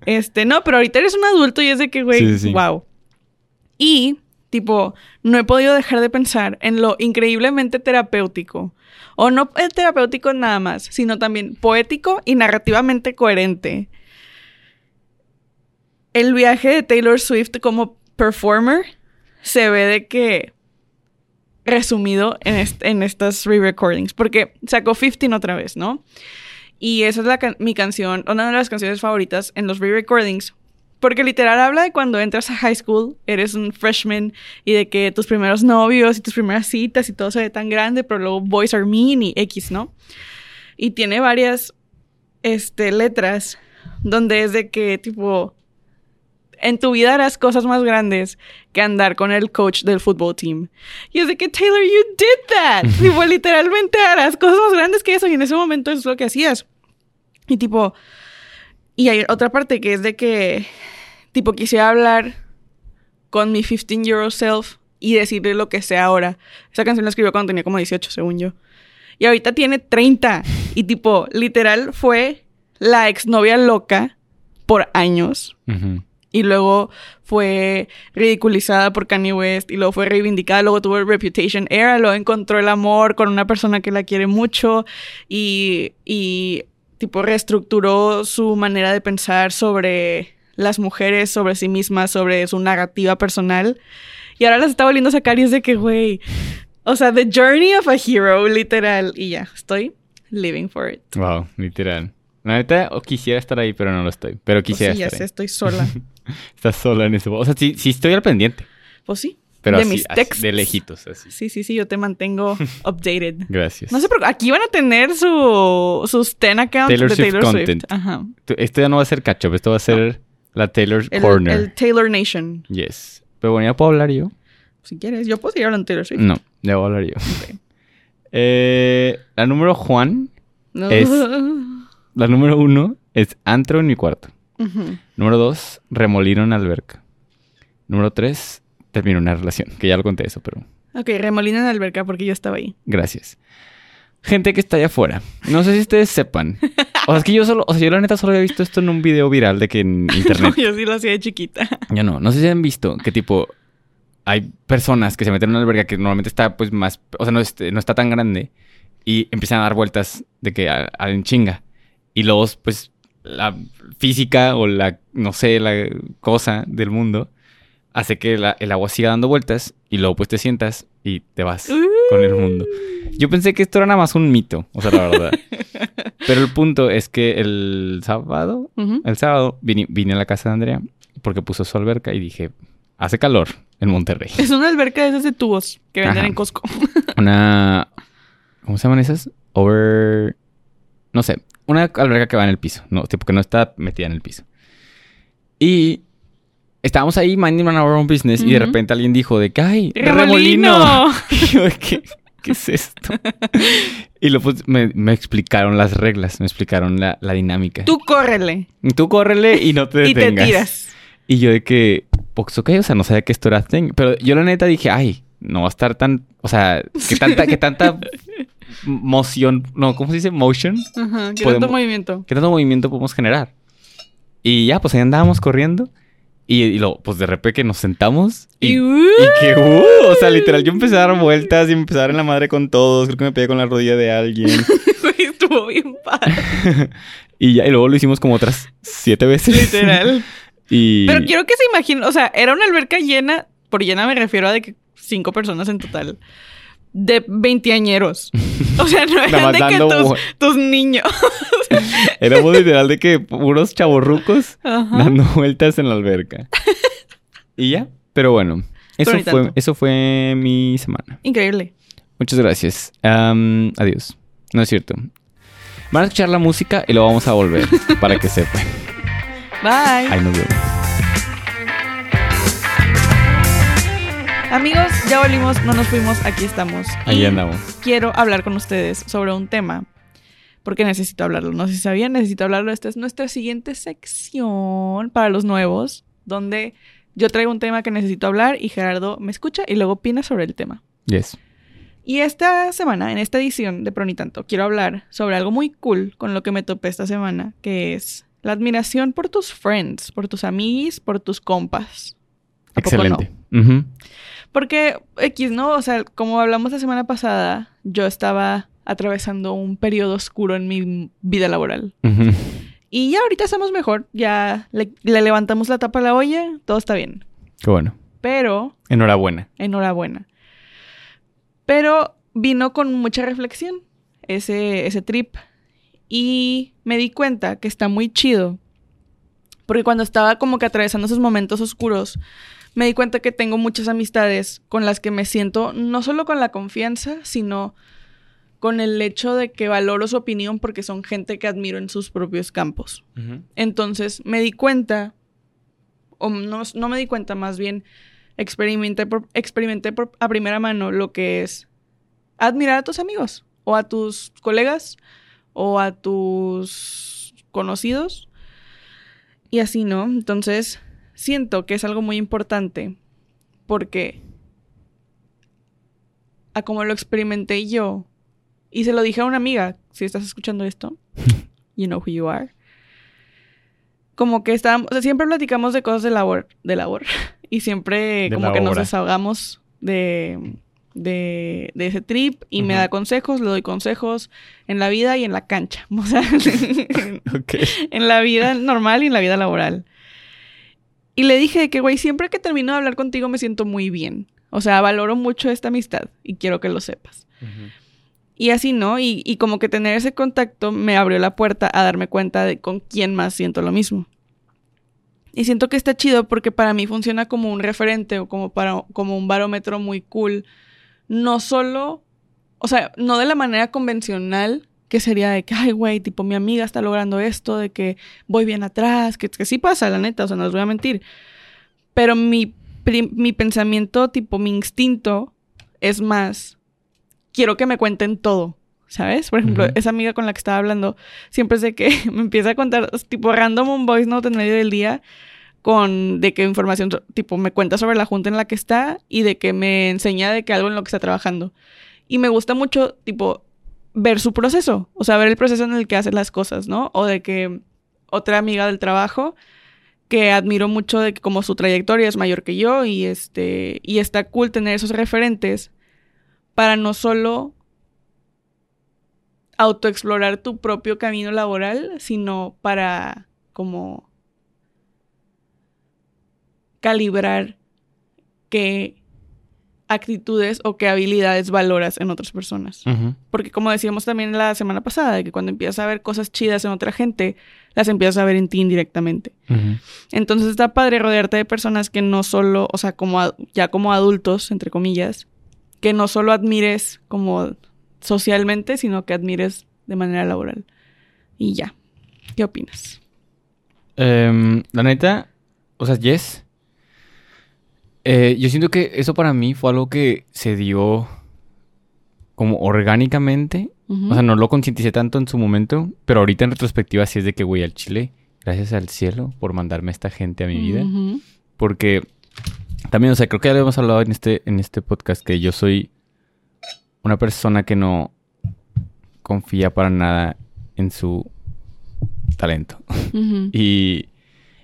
Este, no, pero ahorita eres un adulto y es de que, güey, wow. Y, tipo, no he podido dejar de pensar en lo increíblemente terapéutico. O no es terapéutico nada más, sino también poético y narrativamente coherente. El viaje de Taylor Swift como performer se ve de que resumido en, en estas re-recordings, porque sacó 15 otra vez, ¿no? Y esa es la mi canción, una de las canciones favoritas en los re-recordings, porque literal habla de cuando entras a high school, eres un freshman y de que tus primeros novios y tus primeras citas y todo se ve tan grande, pero luego boys are mean y X, ¿no? Y tiene varias este, letras donde es de que, tipo, en tu vida harás cosas más grandes que andar con el coach del fútbol team. Y es de que, Taylor, you did that. [LAUGHS] tipo, literalmente harás cosas más grandes que eso y en ese momento eso es lo que hacías. Y tipo, y hay otra parte que es de que, tipo, quisiera hablar con mi 15-year-old self y decirle lo que sé ahora. Esa canción la escribió cuando tenía como 18, según yo. Y ahorita tiene 30. Y tipo, literal fue la exnovia loca por años. Y luego fue ridiculizada por Kanye West y luego fue reivindicada, luego tuvo el Reputation Era, luego encontró el amor con una persona que la quiere mucho y, y tipo reestructuró su manera de pensar sobre las mujeres, sobre sí misma, sobre su narrativa personal. Y ahora las está volviendo a sacar y es de que, güey, o sea, the journey of a hero, literal. Y ya, estoy living for it. Wow, literal. La neta, quisiera estar ahí, pero no lo estoy. Pero Pues quisiera sí, ya estar sé, ahí. estoy sola. [LAUGHS] [LAUGHS] Estás sola en ese... O sea, sí, sí estoy al pendiente. Pues sí. Pero de así, mis textos. de lejitos, así. Sí, sí, sí, yo te mantengo [LAUGHS] updated. Gracias. No sé qué. Aquí van a tener su, sus 10 accounts Taylor de Swift Taylor Swift. content. Ajá. Tu- Esto ya no va a ser catch-up, esto va a ser la Taylor El, Corner. el Taylor Nation. Yes. Pero bueno, ya puedo hablar yo. Si quieres, yo puedo seguir hablando de Taylor Swift. No, ya voy a hablar yo. [LAUGHS] Eh, la número Juan, No. Es- la número uno es antro en mi cuarto. Número dos, remolino en alberca. Número tres, termino una relación. Que ya lo conté eso, pero Ok, remolina en alberca porque yo estaba ahí. gracias. Gente que está allá afuera. No sé si ustedes sepan. O sea, es que yo solo, o sea, yo la neta solo había visto esto en un video viral de que en [LAUGHS] internet. No, yo sí lo hacía de chiquita. Yo no, no sé si han visto que tipo hay personas que se meten en una alberga que normalmente está pues más, o sea, no, no está tan grande y empiezan a dar vueltas de que a, a en chinga. Y luego pues la física o la, no sé, la cosa del mundo hace que la- el agua siga dando vueltas y luego pues te sientas y te vas con el mundo. Yo pensé que esto era nada más un mito, o sea, la verdad. [LAUGHS] Pero el punto es que el sábado el sábado vine, vine a la casa de Andrea porque puso su alberca y dije, hace calor en Monterrey. Es una alberca de esas de tubos que venden Ajá. en Costco. Una... ¿Cómo se llaman esas? Over... No sé. Una alberca que va en el piso. No, tipo que no está metida en el piso. Y estábamos ahí minding our own business y de repente alguien dijo de que, ¡ay, ¡Remolino! [LAUGHS] Y yo de que, ¿qué es esto? y luego pues, me, me explicaron las reglas, me explicaron la, la dinámica. Tú córrele Tú córrele y no te y te detengas. tiras. Y yo de que, pues ok, o sea, no sabía que esto era thing. Pero yo la neta dije, ay, no va a estar tan, o sea, que tanta, que tanta moción, no, ¿cómo se dice? Motion. Ajá, Podemos- tanto movimiento. ¿Qué tanto movimiento podemos generar? Y ya, pues ahí andábamos corriendo. Y, y luego, pues de repente que nos sentamos y, Y, uh, y que, uh, o sea, literal, yo empecé a dar vueltas y empecé a dar en la madre con todos. Creo que me pegué con la rodilla de alguien. [LAUGHS] estuvo bien padre. [LAUGHS] y ya, y luego lo hicimos como otras siete veces. Literal. [LAUGHS] Y... Pero quiero que se imaginen, o sea, era una alberca llena, por llena me refiero a de que cinco personas en total, de veinteañeros. O sea, no [LAUGHS] eran de que tus, tus niños. [LAUGHS] Éramos literal de que puros chavorrucos Ajá. dando vueltas en la alberca. [LAUGHS] y ya, pero bueno, eso Pero fue, eso fue mi semana. Increíble. Muchas gracias. Adiós. No es cierto. Van a escuchar la música y lo vamos a volver para que sepan. Bye. Ahí nos vemos. Amigos, ya volvimos, no nos fuimos, aquí estamos. Ahí andamos. Quiero hablar con ustedes sobre un tema. Porque necesito hablarlo. No sé si sabían, necesito hablarlo. Esta es nuestra siguiente sección para los nuevos, donde yo traigo un tema que necesito hablar y Gerardo me escucha y luego opina sobre el tema. Yes. Y esta semana, en esta edición de Pronitanto, quiero hablar sobre algo muy cool con lo que me topé esta semana, que es la admiración por tus friends, por tus amigos, por tus compas. ¿A poco no? Excelente. Ujú. Porque X, ¿no? O sea, como hablamos la semana pasada, yo estaba atravesando un periodo oscuro en mi vida laboral. Y ya ahorita estamos mejor, ya le, le levantamos la tapa a la olla, todo está bien. Qué bueno. Pero, Enhorabuena. enhorabuena. Pero vino con mucha reflexión ese, ese trip. Y me di cuenta que está muy chido. Porque cuando estaba como que atravesando esos momentos oscuros, me di cuenta que tengo muchas amistades con las que me siento no solo con la confianza, sino con el hecho de que valoro su opinión porque son gente que admiro en sus propios campos. Entonces me di cuenta, o no, no, me di cuenta, más bien experimenté, por, experimenté por, a primera mano lo que es admirar a tus amigos o a tus colegas o a tus conocidos y así, ¿no? Entonces siento que es algo muy importante porque a como lo experimenté yo y se lo dije a una amiga, si estás escuchando esto, [LAUGHS] you know who you are. Como que estábamos, o sea, siempre platicamos de cosas de labor, de labor, [LAUGHS] y siempre como que nos desahogamos de, de, ese trip y me da consejos, le doy consejos en la vida y en la cancha, [LAUGHS] o sea, en la vida normal y en la vida laboral. Y le dije que, güey, siempre que termino de hablar contigo me siento muy bien. O sea, valoro mucho esta amistad y quiero que lo sepas. Y así, ¿no? Y, y, como que tener ese contacto me abrió la puerta a darme cuenta de con quién más siento lo mismo. Y siento que está chido porque para mí funciona como un referente o como, para, como un barómetro muy cool. No solo, o sea, no de la manera convencional que sería de que, ay, güey, tipo, mi amiga está logrando esto, de que voy bien atrás, que, que sí pasa, la neta, o sea, no les voy a mentir. Pero mi, mi pensamiento, tipo, mi instinto es más, quiero que me cuenten todo, ¿sabes? Por ejemplo, esa amiga con la que estaba hablando, siempre es de que [LAUGHS] me empieza a contar, tipo, random un voice note en medio del día, con de qué información, tipo, me cuenta sobre la junta en la que está y de que me enseña de que algo en lo que está trabajando. Y me gusta mucho, tipo, ver su proceso, o sea, ver el proceso en el que hace las cosas, ¿no? O de que otra amiga del trabajo que admiro mucho de que como su trayectoria es mayor que yo y este y está cool tener esos referentes para no solo autoexplorar tu propio camino laboral, sino para como calibrar qué actitudes o qué habilidades valoras en otras personas. Porque como decíamos también la semana pasada, de que cuando empiezas a ver cosas chidas en otra gente, las empiezas a ver en ti indirectamente. Entonces está padre rodearte de personas que no solo, o sea, como ya como adultos, entre comillas, que no solo admires como socialmente, sino que admires de manera laboral. Y ya. ¿Qué opinas? Em, la neta, o sea, yes. Eh, yo siento que eso para mí fue algo que se dio como orgánicamente. O sea, no lo concienticé tanto en su momento, pero ahorita en retrospectiva sí es de que, voy al Chile, gracias al cielo por mandarme esta gente a mi vida. Porque también, o sea, creo que ya lo hemos hablado en este, en este podcast, que yo soy una persona que no confía para nada en su talento. [LAUGHS] y,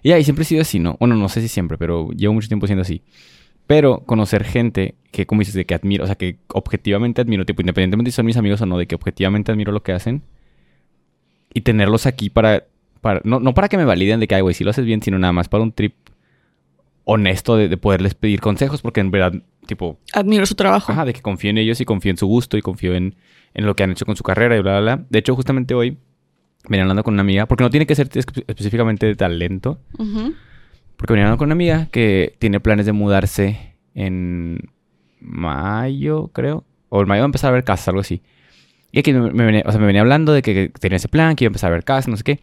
y ahí siempre he sido así, ¿no? Bueno, no sé si siempre, pero llevo mucho tiempo siendo así. Pero conocer gente que, como dices, de que admiro, o sea, que objetivamente admiro, tipo, independientemente si son mis amigos o no, de que objetivamente admiro lo que hacen. Y tenerlos aquí para, para no, no para que me validen de que, ay, güey, si lo haces bien, sino nada más para un trip honesto de, poderles pedir consejos, porque en verdad, tipo... Admiro su trabajo. Ajá, de que confío en ellos y confío en su gusto y confío en, en lo que han hecho con su carrera y bla, bla, bla. De hecho, justamente hoy venía hablando con una amiga, porque no tiene que ser específicamente de talento, porque venía con una amiga que tiene planes de mudarse en mayo, creo, o en mayo va a empezar a ver casas, algo así. Y aquí me, venía, o sea, me venía hablando de que, tenía ese plan, que iba a empezar a ver casas, no sé qué.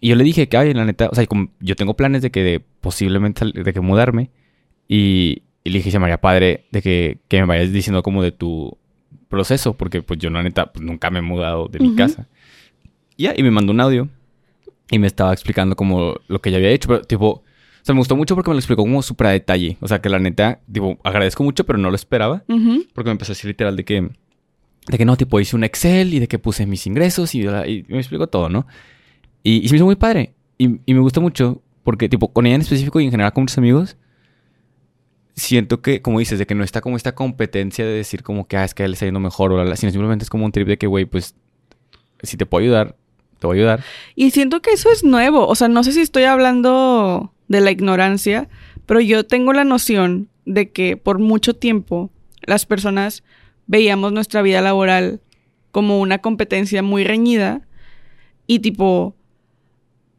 Y yo le dije que, ay, la neta, o sea, como yo tengo planes de que de, posiblemente de que mudarme. Y, y le dije, se María Padre, de que, que, me vayas diciendo como de tu proceso, porque pues yo la neta pues, nunca me he mudado de mi casa. Y ya, y me mandó un audio y me estaba explicando como lo que ya había hecho, pero tipo, o sea, me gustó mucho porque me lo explicó como súper a detalle. O sea, que la neta, tipo, agradezco mucho, pero no lo esperaba. Porque me empezó a decir literal de que, de que no, tipo, hice un Excel y de que puse mis ingresos y, y me explicó todo, ¿no? Y, y, se me hizo muy padre. Y, y me gustó mucho porque, tipo, con ella en específico y en general con muchos amigos, siento que, como dices, de que no está como esta competencia de decir como que, ah, es que él está yendo mejor o la, sino simplemente es como un trip de que, güey, pues, si te puedo ayudar, te voy a ayudar. Y siento que eso es nuevo. O sea, no sé si estoy hablando de la ignorancia, pero yo tengo la noción de que por mucho tiempo las personas veíamos nuestra vida laboral como una competencia muy reñida y tipo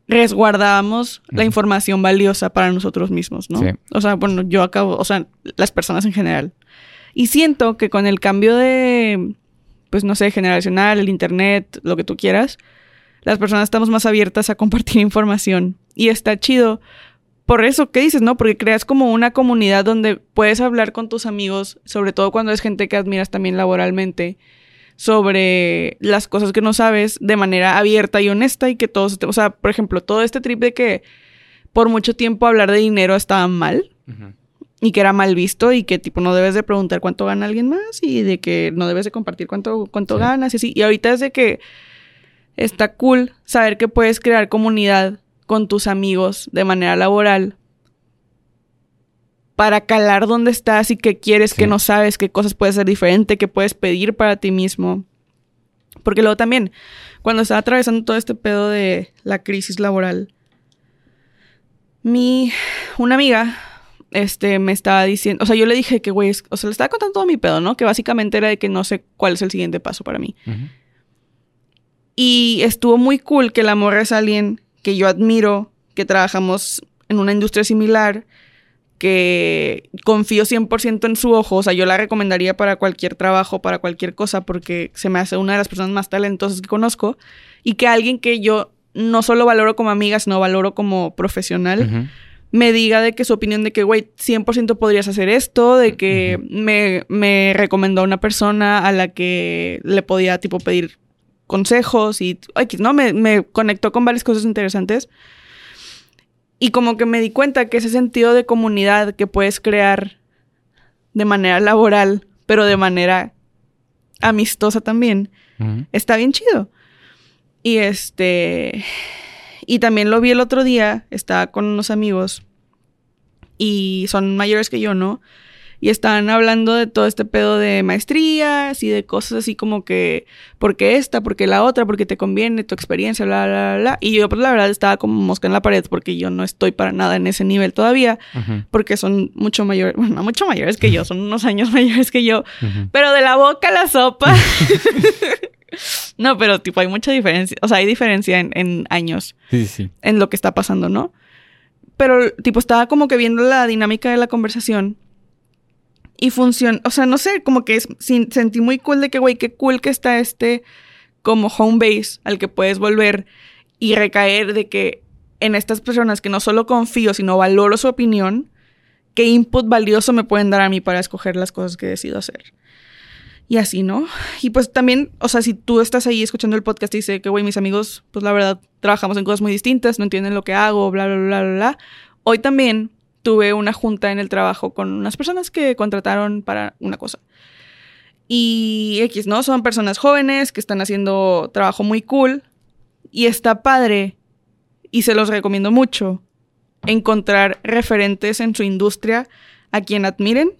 resguardábamos la información valiosa para nosotros mismos, ¿no? O sea, bueno, yo acabo, o sea, las personas en general. Y siento que con el cambio de pues no sé, generacional, el internet, lo que tú quieras, las personas estamos más abiertas a compartir [LAUGHS] información. Y está chido. Por eso, ¿qué dices, no? Porque creas como una comunidad donde puedes hablar con tus amigos, sobre todo cuando es gente que admiras también laboralmente, sobre las cosas que no sabes de manera abierta y honesta y que todos, o sea, por ejemplo, todo este trip de que por mucho tiempo hablar de dinero estaba mal y que era mal visto y que tipo no debes de preguntar cuánto gana alguien más y de que no debes de compartir cuánto, cuánto ganas y así. Y ahorita es de que está cool saber que puedes crear comunidad con tus amigos de manera laboral para calar dónde estás y qué quieres, qué no sabes, qué cosas puedes hacer diferente, qué puedes pedir para ti mismo. Porque luego también, cuando estaba atravesando todo este pedo de la crisis laboral, mi, una amiga, este, me estaba diciendo, o sea, yo le dije que, güey, o sea, le estaba contando todo mi pedo, ¿no? Que básicamente era de que no sé cuál es el siguiente paso para mí. Y estuvo muy cool que la morra es alguien que yo admiro, que trabajamos en una industria similar, que confío 100% en su ojo, o sea, yo la recomendaría para cualquier trabajo, para cualquier cosa, porque se me hace una de las personas más talentosas que conozco, y que alguien que yo no solo valoro como amiga, sino valoro como profesional, me diga de que su opinión de que, güey, 100% podrías hacer esto, de que me, me recomendó una persona a la que le podía, tipo, pedir consejos y, ¿no? Me, me conectó con varias cosas interesantes. Y como que me di cuenta que ese sentido de comunidad que puedes crear de manera laboral, pero de manera amistosa también, está bien chido. Y este. Y también lo vi el otro día, estaba con unos amigos y son mayores que yo, ¿no? Y estaban hablando de todo este pedo de maestrías y de cosas así como que, porque esta, porque la otra, porque te conviene tu experiencia, bla, bla, bla. Y yo, pues la verdad, estaba como mosca en la pared porque yo no estoy para nada en ese nivel todavía, porque son mucho mayores, bueno, no mucho mayores que yo, son unos años [LAUGHS] mayores que yo, pero de la boca a la sopa. [LAUGHS] No, pero tipo hay mucha diferencia, o sea, hay diferencia en, años. Sí, sí. En lo que está pasando, ¿no? Pero tipo estaba como que viendo la dinámica de la conversación y funciona, o sea, no sé, como que sentí muy cool de que, güey, qué cool que está este como home base al que puedes volver y recaer de que en estas personas que no solo confío, sino valoro su opinión, qué input valioso me pueden dar a mí para escoger las cosas que decido hacer. Y así, ¿no? Y pues también, o sea, si tú estás ahí escuchando el podcast y dices que, güey, mis amigos, pues la verdad, trabajamos en cosas muy distintas, no entienden lo que hago, bla, bla, bla, bla, bla. Hoy también tuve una junta en el trabajo con unas personas que contrataron para una cosa. Y X, ¿no? Son personas jóvenes que están haciendo trabajo muy cool y está padre y se los recomiendo mucho encontrar referentes en su industria a quien admiren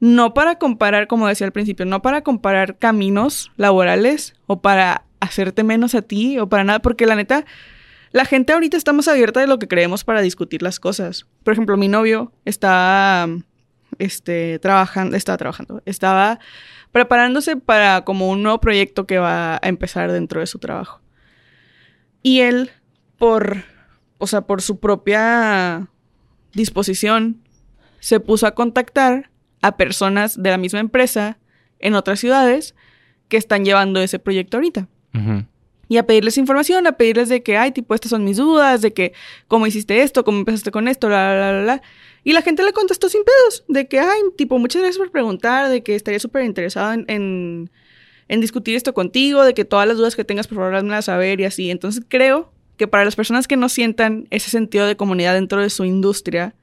no para comparar, como decía al principio, no para comparar caminos laborales o para hacerte menos a ti o para nada, porque la neta, la gente ahorita está más abierta de lo que creemos para discutir las cosas. Por ejemplo, mi novio está, este, trabajando, estaba trabajando, estaba preparándose para como un nuevo proyecto que va a empezar dentro de su trabajo. Y él, por, o sea, por su propia disposición, se puso a contactar a personas de la misma empresa en otras ciudades que están llevando ese proyecto ahorita. Y a pedirles información, a pedirles de que, ay, tipo, estas son mis dudas, de que, ¿cómo hiciste esto? ¿Cómo empezaste con esto? La, la, la, la. Y la gente le contestó sin pedos, de que, ay, tipo, muchas gracias por preguntar, de que estaría súper interesado en, en, discutir esto contigo, de que todas las dudas que tengas, por favor, a saber y así. Entonces creo que para las personas que no sientan ese sentido de comunidad dentro de su industria,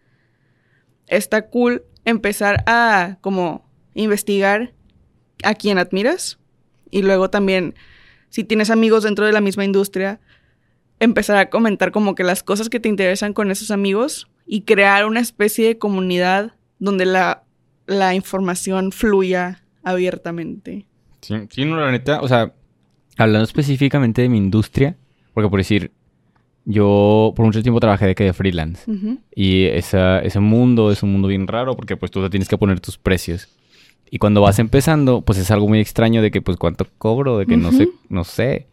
está cool empezar a como investigar a quien admiras y luego también si tienes amigos dentro de la misma industria, empezar a comentar como que las cosas que te interesan con esos amigos y crear una especie de comunidad donde la, la información fluya abiertamente. Sí, sí, no, la neta, o sea, hablando específicamente de mi industria, porque por decir, yo por mucho tiempo trabajé de que de freelance. Y ese mundo es un mundo bien raro porque pues tú te tienes que poner tus precios. Y cuando vas empezando, pues es algo muy extraño de que pues cuánto cobro, de que no sé, no sé.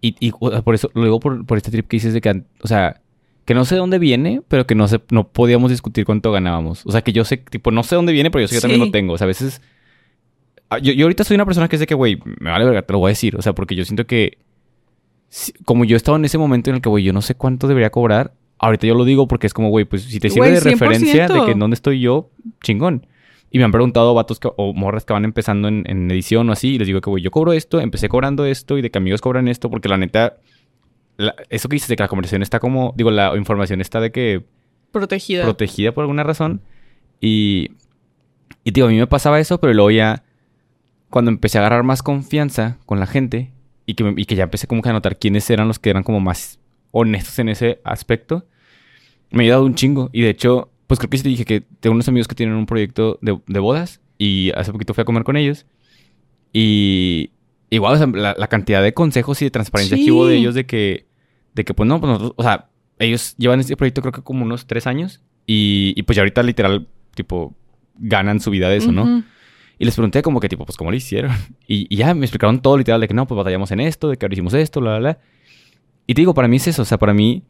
Y, y por eso, luego por, por, este trip que dices de que, o sea, que no sé de dónde viene, pero que no sé, no podíamos discutir cuánto ganábamos. O sea, que yo sé, tipo, no sé dónde viene, pero yo sé que también lo tengo. O sea, a veces ah, yo, yo ahorita soy una persona que de que, güey, me vale verga, te lo voy a decir. O sea, porque yo siento que, si- como yo he estado en ese momento en el que, güey, yo no sé cuánto debería cobrar, ahorita yo lo digo porque es como, güey, pues si te sirve Güey, de referencia de 100%. que en dónde estoy yo, chingón. Y me han preguntado vatos que- o morras que van empezando en, en edición o así, y les digo que, güey, yo cobro esto, empecé cobrando esto y de que amigos cobran esto, porque la neta, la- eso que dices de que la conversación está como, digo, la información está de que Protegida. protegida por alguna razón. Y, y digo, a mí me pasaba eso, pero luego ya, cuando empecé a agarrar más confianza con la gente y que, y que ya empecé como que a notar quiénes eran los que eran como más honestos en ese aspecto, me ha ayudado un chingo. Y de hecho, pues creo que sí te dije que tengo unos amigos que tienen un proyecto de, de bodas y hace poquito fui a comer con ellos. Y igual, o sea, la, la cantidad de consejos y de transparencia que hubo de Sí. ellos de que, de que pues no, pues nosotros, o sea, ellos llevan este proyecto creo que como unos tres años y, y pues ya ahorita literal, tipo, ganan su vida de eso, ¿no? Ujú. Y les pregunté como que tipo, pues, ¿cómo lo hicieron? [LAUGHS] Y, y ya me explicaron todo literal de que no, pues batallamos en esto, de que ahora hicimos esto, bla, bla, bla. Y te digo, para mí es eso, o sea, para mí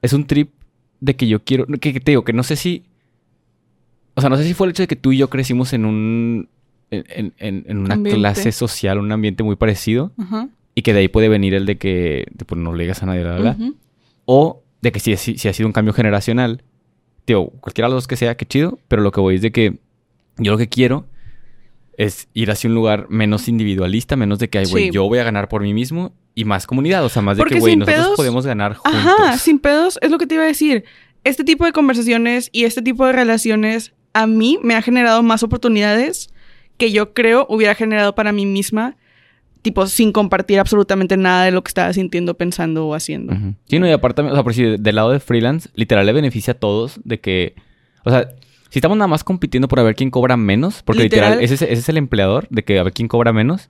es un trip de que yo quiero, que, que te digo, que no sé si, o sea, no sé si fue el hecho de que tú y yo crecimos en un, en, en- en- una Ambiente. clase social, un ambiente muy parecido, y que de ahí puede venir el de que, tipo, no le digas a nadie, bla. Ujú. O de que si, si, si ha sido un cambio generacional. Digo, cualquiera de los dos que sea, qué chido. Pero lo que voy es de que yo lo que quiero es ir hacia un lugar menos individualista, menos de que, ay, güey, Sí. yo voy a ganar por mí mismo y más comunidad. O sea, más de Porque que, güey, nosotros pedos- podemos ganar juntos. Ajá, sin pedos, es lo que te iba a decir. Este tipo de conversaciones y este tipo de relaciones a mí me ha generado más oportunidades que yo creo hubiera generado para mí misma, tipo sin compartir absolutamente nada de lo que estaba sintiendo, pensando o haciendo. Sí, no, y aparte, o sea, por si del lado de freelance, literal le beneficia a todos de que, o sea, si estamos nada más compitiendo por a ver quién cobra menos, porque literal, Literal. ese, es- ese es el empleador, de que a ver quién cobra menos,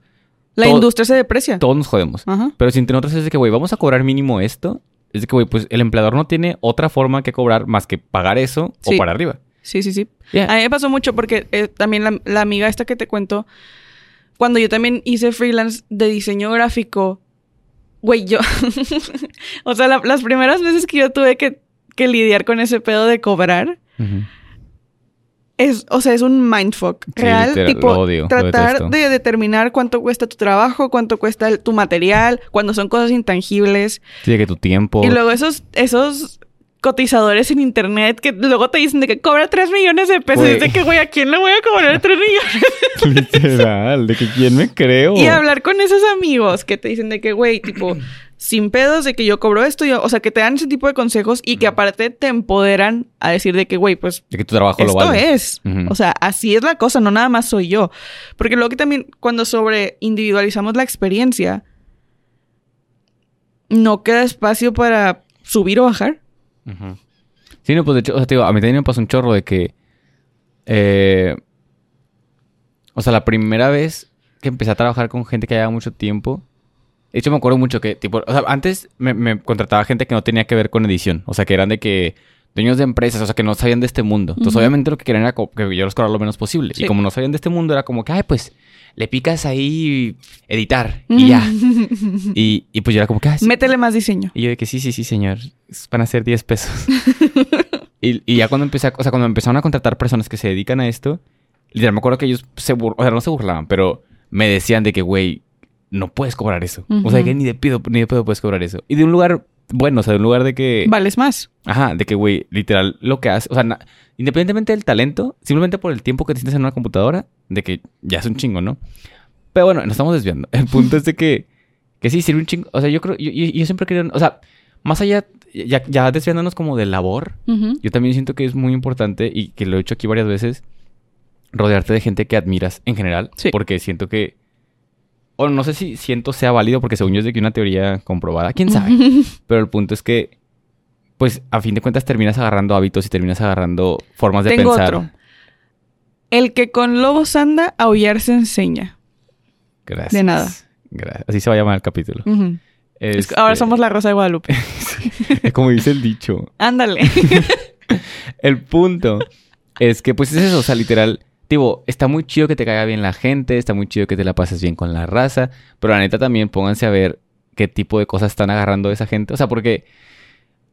La Todo- industria se deprecia. todos nos jodemos. Ajá. Pero si entre nosotros es de que, güey, vamos a cobrar mínimo esto, es de que, güey, pues el empleador no tiene otra forma que cobrar más que pagar eso Sí. o para arriba. Sí, sí, sí. Ya. A mí me pasó mucho porque eh, también la, la amiga esta que te cuento, cuando yo también hice freelance de diseño gráfico, güey, yo, [LAUGHS] o sea, la- las primeras veces que yo tuve que, que lidiar con ese pedo de cobrar, Ujú. Es, o sea, es un mindfuck. Real, tipo, odio, tratar de determinar cuánto cuesta tu trabajo, cuánto cuesta el- tu material, cuando son cosas intangibles. Sí, de que tu tiempo. Y luego esos, esos cotizadores en internet que luego te dicen de que cobra 3 millones de pesos. Güey. Y de que, güey, ¿a quién le voy a cobrar 3 millones? [LAUGHS] Literal, de que quién me creo. Y hablar con esos amigos que te dicen de que, güey, tipo, sin pedos de que yo cobro esto, yo, o sea, que te dan ese tipo de consejos y que aparte te empoderan a decir de que, güey, pues De que tu trabajo lo esto vale. es. O sea, así es la cosa, no nada más soy yo. Porque luego que también, cuando sobre individualizamos la experiencia, no queda espacio para subir o bajar. Sí, no, pues de hecho, o sea, te digo, a mí también me pasó un chorro de que. eh, o sea, la primera vez que empecé a trabajar con gente que llevaba mucho tiempo. De hecho, me acuerdo mucho que, tipo, o sea, antes me, me contrataba gente que no tenía que ver con edición. O sea, que eran de que dueños de empresas, o sea, que no sabían de este mundo. Entonces, obviamente, lo que querían era que yo los cobrara lo menos posible. Sí. Y como no sabían de este mundo, era como que, ay, pues, le picas ahí editar y ya. [LAUGHS] Y, y pues yo era como que, ah, sí, Métele más diseño. y yo de que sí, sí, sí, señor. Van a ser 10 pesos. [LAUGHS] y, y ya cuando empecé a, o sea, cuando empezaron a contratar personas que se dedican a esto, literal me acuerdo que ellos se bur- o sea, no se burlaban, pero me decían de que, güey, no puedes cobrar eso. O sea, que ni de pedo, ni de pedo puedes cobrar eso. Y de un lugar bueno, o sea, de un lugar de que... Vales más. Ajá, de que, güey, literal, lo que hace, o sea, na- independientemente del talento, simplemente por el tiempo que te sientes en una computadora, de que ya es un chingo, ¿no? Pero bueno, nos estamos desviando. El punto es de que, que sí, sirve un chingo. O sea, yo creo, yo, yo, yo siempre creo, o sea, más allá, ya, ya desviándonos como de labor, yo también siento que es muy importante y que lo he hecho aquí varias veces, rodearte de gente que admiras en general. Sí. Porque siento que, o no sé si siento sea válido, porque según yo es de que una teoría comprobada, quién sabe. [LAUGHS] Pero el punto es que, pues, a fin de cuentas terminas agarrando hábitos y terminas agarrando formas de Tengo pensar. otro. El que con lobos anda, aullar se enseña. Gracias. De nada. Gracias. Así se va a llamar el capítulo. Es que Este, ahora somos la Rosa de Guadalupe. [LAUGHS] Como dice el dicho. Ándale. [LAUGHS] El punto es que, pues, es eso. O sea, literal, está muy chido que te caiga bien la gente, está muy chido que te la pases bien con la raza, pero la neta también pónganse a ver qué tipo de cosas están agarrando esa gente. O sea, porque,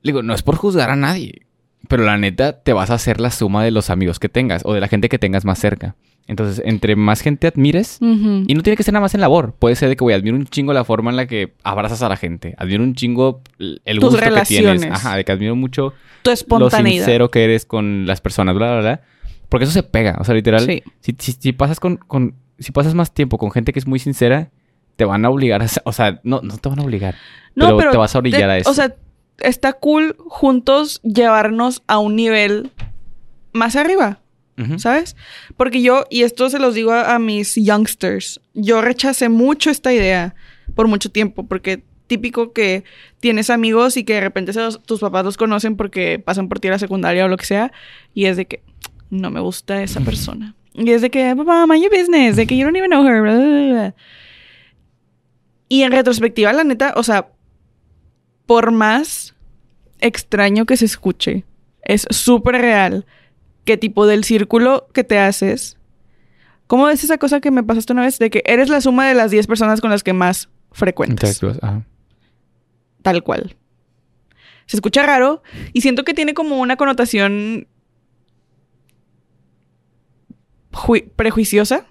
digo, no es por juzgar a nadie. Pero la neta, te vas a hacer la suma de los amigos que tengas o de la gente que tengas más cerca. Entonces, entre más gente admires, y no tiene que ser nada más en labor. Puede ser de que, güey, admiro un chingo la forma en la que abrazas a la gente. Admiro un chingo el Tus gusto que tienes. Ajá, de que admiro mucho Tu lo espontaneidad. sincero que eres con las personas, bla, bla, bla. Porque eso se pega. O sea, literal, Sí. si, si, si pasas con, con- si pasas más tiempo con gente que es muy sincera, te van a obligar a... O sea, no, no te van a obligar. No, pero, pero te vas a orillar a eso. O sea, está cool juntos llevarnos a un nivel más arriba. ¿sabes? Porque yo, y esto se los digo a, a mis youngsters, yo rechacé mucho esta idea por mucho tiempo, porque típico que tienes amigos y que de repente los- tus papás los conocen porque pasan por ti a la secundaria o lo que sea, y es de que no me gusta esa persona. Y es de que, papá, mind your business, de que you don't even know her, bla, bla, bla, bla". Y en retrospectiva, la neta, o sea, por más extraño que se escuche, es súper real que tipo del círculo que te haces. ¿Cómo es esa cosa que me pasaste una vez? De que eres la suma de las 10 personas con las que más frecuentas. Ajá. Tal cual. Se escucha raro y siento que tiene como una connotación prejuiciosa.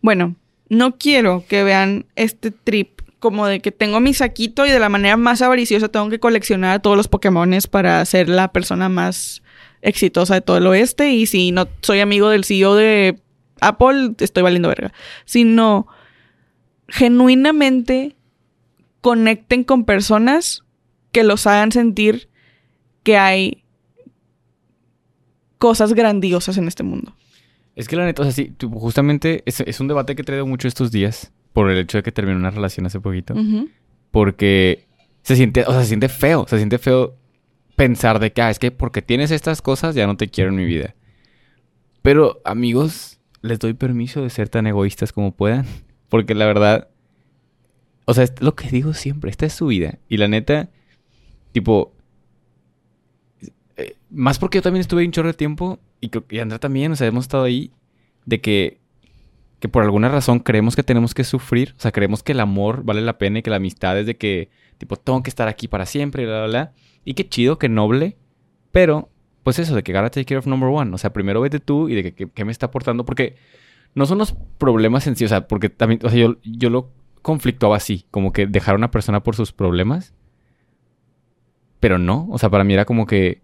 Bueno, no quiero que vean este trip como de que tengo mi saquito y de la manera más avariciosa tengo que coleccionar todos los Pokémones para ser la persona más exitosa de todo el oeste y si no soy amigo del CEO de Apple, estoy valiendo verga. Sino genuinamente conecten con personas que los hagan sentir que hay cosas grandiosas en este mundo. Es que la neta, o sea, sí, justamente es, es un debate que he traído mucho estos días por el hecho de que terminé una relación hace poquito. Porque se siente, o sea, se siente feo, se siente feo pensar de que, ah, es que porque tienes estas cosas ya no te quiero en mi vida. Pero, amigos, les doy permiso de ser tan egoístas como puedan. Porque la verdad, o sea, es lo que digo siempre, esta es su vida. Y la neta, tipo, eh, más porque yo también estuve un chorro de tiempo y, creo y Andrea también, o sea, hemos estado ahí de que, que por alguna razón creemos que tenemos que sufrir, o sea, creemos que el amor vale la pena y que la amistad es de que, tipo, tengo que estar aquí para siempre bla, bla, bla. Y qué chido, qué noble, pero, pues eso, de que gotta take care of number one, o sea, primero vete tú y de que, que- me está aportando, porque no son los problemas en sí, o sea, porque también, o sea, yo, yo lo conflictuaba así, como que dejar a una persona por sus problemas, pero no, o sea, para mí era como que,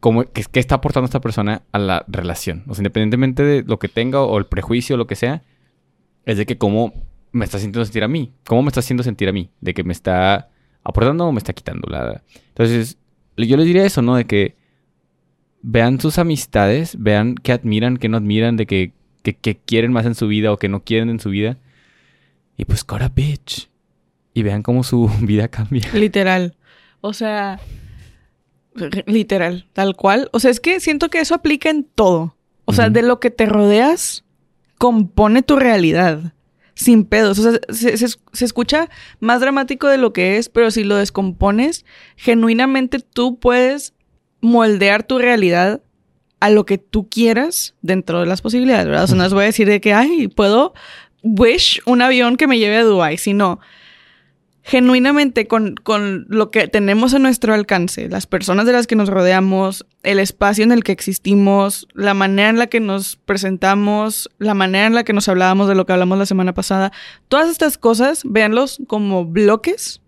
como, ¿qué, qué está aportando esta persona a la relación? O sea, independientemente de lo que tenga o el prejuicio o lo que sea, es de que cómo me está haciendo sentir a mí, cómo me está haciendo sentir a mí, de que me está aportando o me está quitando. La... Entonces, yo les diría eso, ¿no? De que vean sus amistades, vean qué admiran, qué no admiran, de que, que, quieren más en su vida o que no quieren en su vida. Y pues, got a bitch. Y vean cómo su [LAUGHS] vida cambia. Literal. O sea, [LAUGHS] literal, tal cual. O sea, es que siento que eso aplica en todo. O sea, de lo que te rodeas, compone tu realidad. Sin pedos. O sea, se, se- se escucha más dramático de lo que es, pero si lo descompones, genuinamente tú puedes moldear tu realidad a lo que tú quieras dentro de las posibilidades, ¿verdad? O sea, no les voy a decir de que, ay, puedo wish un avión que me lleve a Dubai, sino genuinamente con, con lo que tenemos a nuestro alcance, las personas de las que nos rodeamos, el espacio en el que existimos, la manera en la que nos presentamos, la manera en la que nos hablábamos de lo que hablamos la semana pasada, todas estas cosas, véanlos como bloques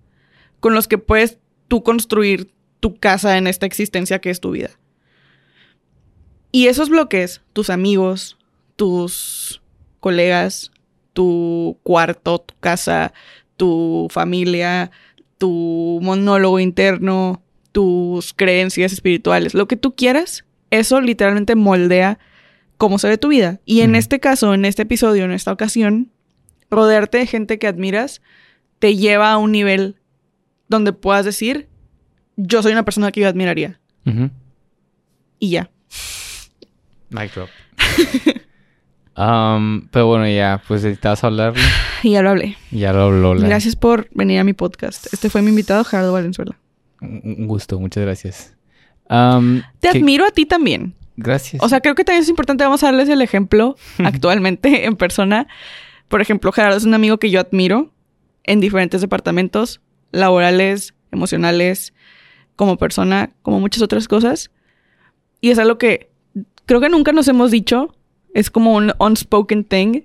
con los que puedes tú construir tu casa en esta existencia que es tu vida. Y esos bloques, tus amigos, tus colegas, tu cuarto, tu casa, tu familia, tu monólogo interno, tus creencias espirituales, lo que tú quieras, eso literalmente moldea cómo se ve tu vida. Y en este caso, en este episodio, en esta ocasión, rodearte de gente que admiras te lleva a un nivel donde puedas decir, yo soy una persona que yo admiraría. Y ya. Mic drop. [LAUGHS] Um, pero bueno, ya, pues necesitabas hablarle. Y [LAUGHS] ya lo hablé. Ya lo habló la... Gracias por venir a mi podcast. Este fue mi invitado, Gerardo Valenzuela. Un gusto, muchas gracias. Um, Te ¿qué- admiro a ti también. Gracias. O sea, creo que también es importante, vamos a darles el ejemplo [LAUGHS] actualmente [LAUGHS] en persona. Por ejemplo, Gerardo es un amigo que yo admiro en diferentes departamentos, laborales, emocionales, como persona, como muchas otras cosas. Y es algo que creo que nunca nos hemos dicho. Es como un unspoken thing.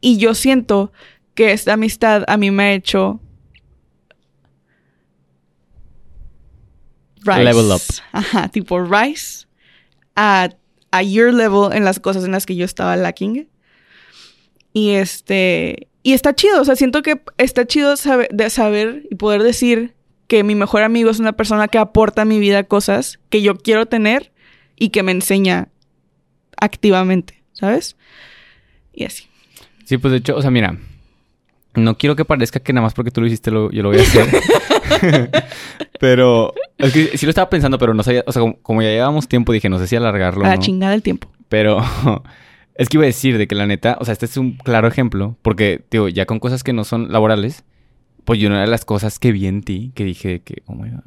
Y yo siento que esta amistad a mí me ha hecho rise. Level up. Ajá, tipo rise a, a your level en las cosas en las que yo estaba lacking. Y este. Y está chido, o sea, siento que está chido saber, de saber y poder decir que mi mejor amigo es una persona que aporta a mi vida cosas que yo quiero tener y que me enseña activamente, ¿sabes? Y así. Sí, pues de hecho, o sea, mira, no quiero que parezca que nada más porque tú lo hiciste lo- yo lo voy a hacer. [LAUGHS] pero es que sí lo estaba pensando, pero no sabía, o sea, como, como ya llevábamos tiempo, dije, no sé si alargarlo. a la no. chingada del tiempo. Pero [LAUGHS] es que iba a decir de que la neta, o sea, este es un claro ejemplo, porque, digo, ya con cosas que no son laborales, pues yo una de las cosas que vi en ti, que dije que, oh my god,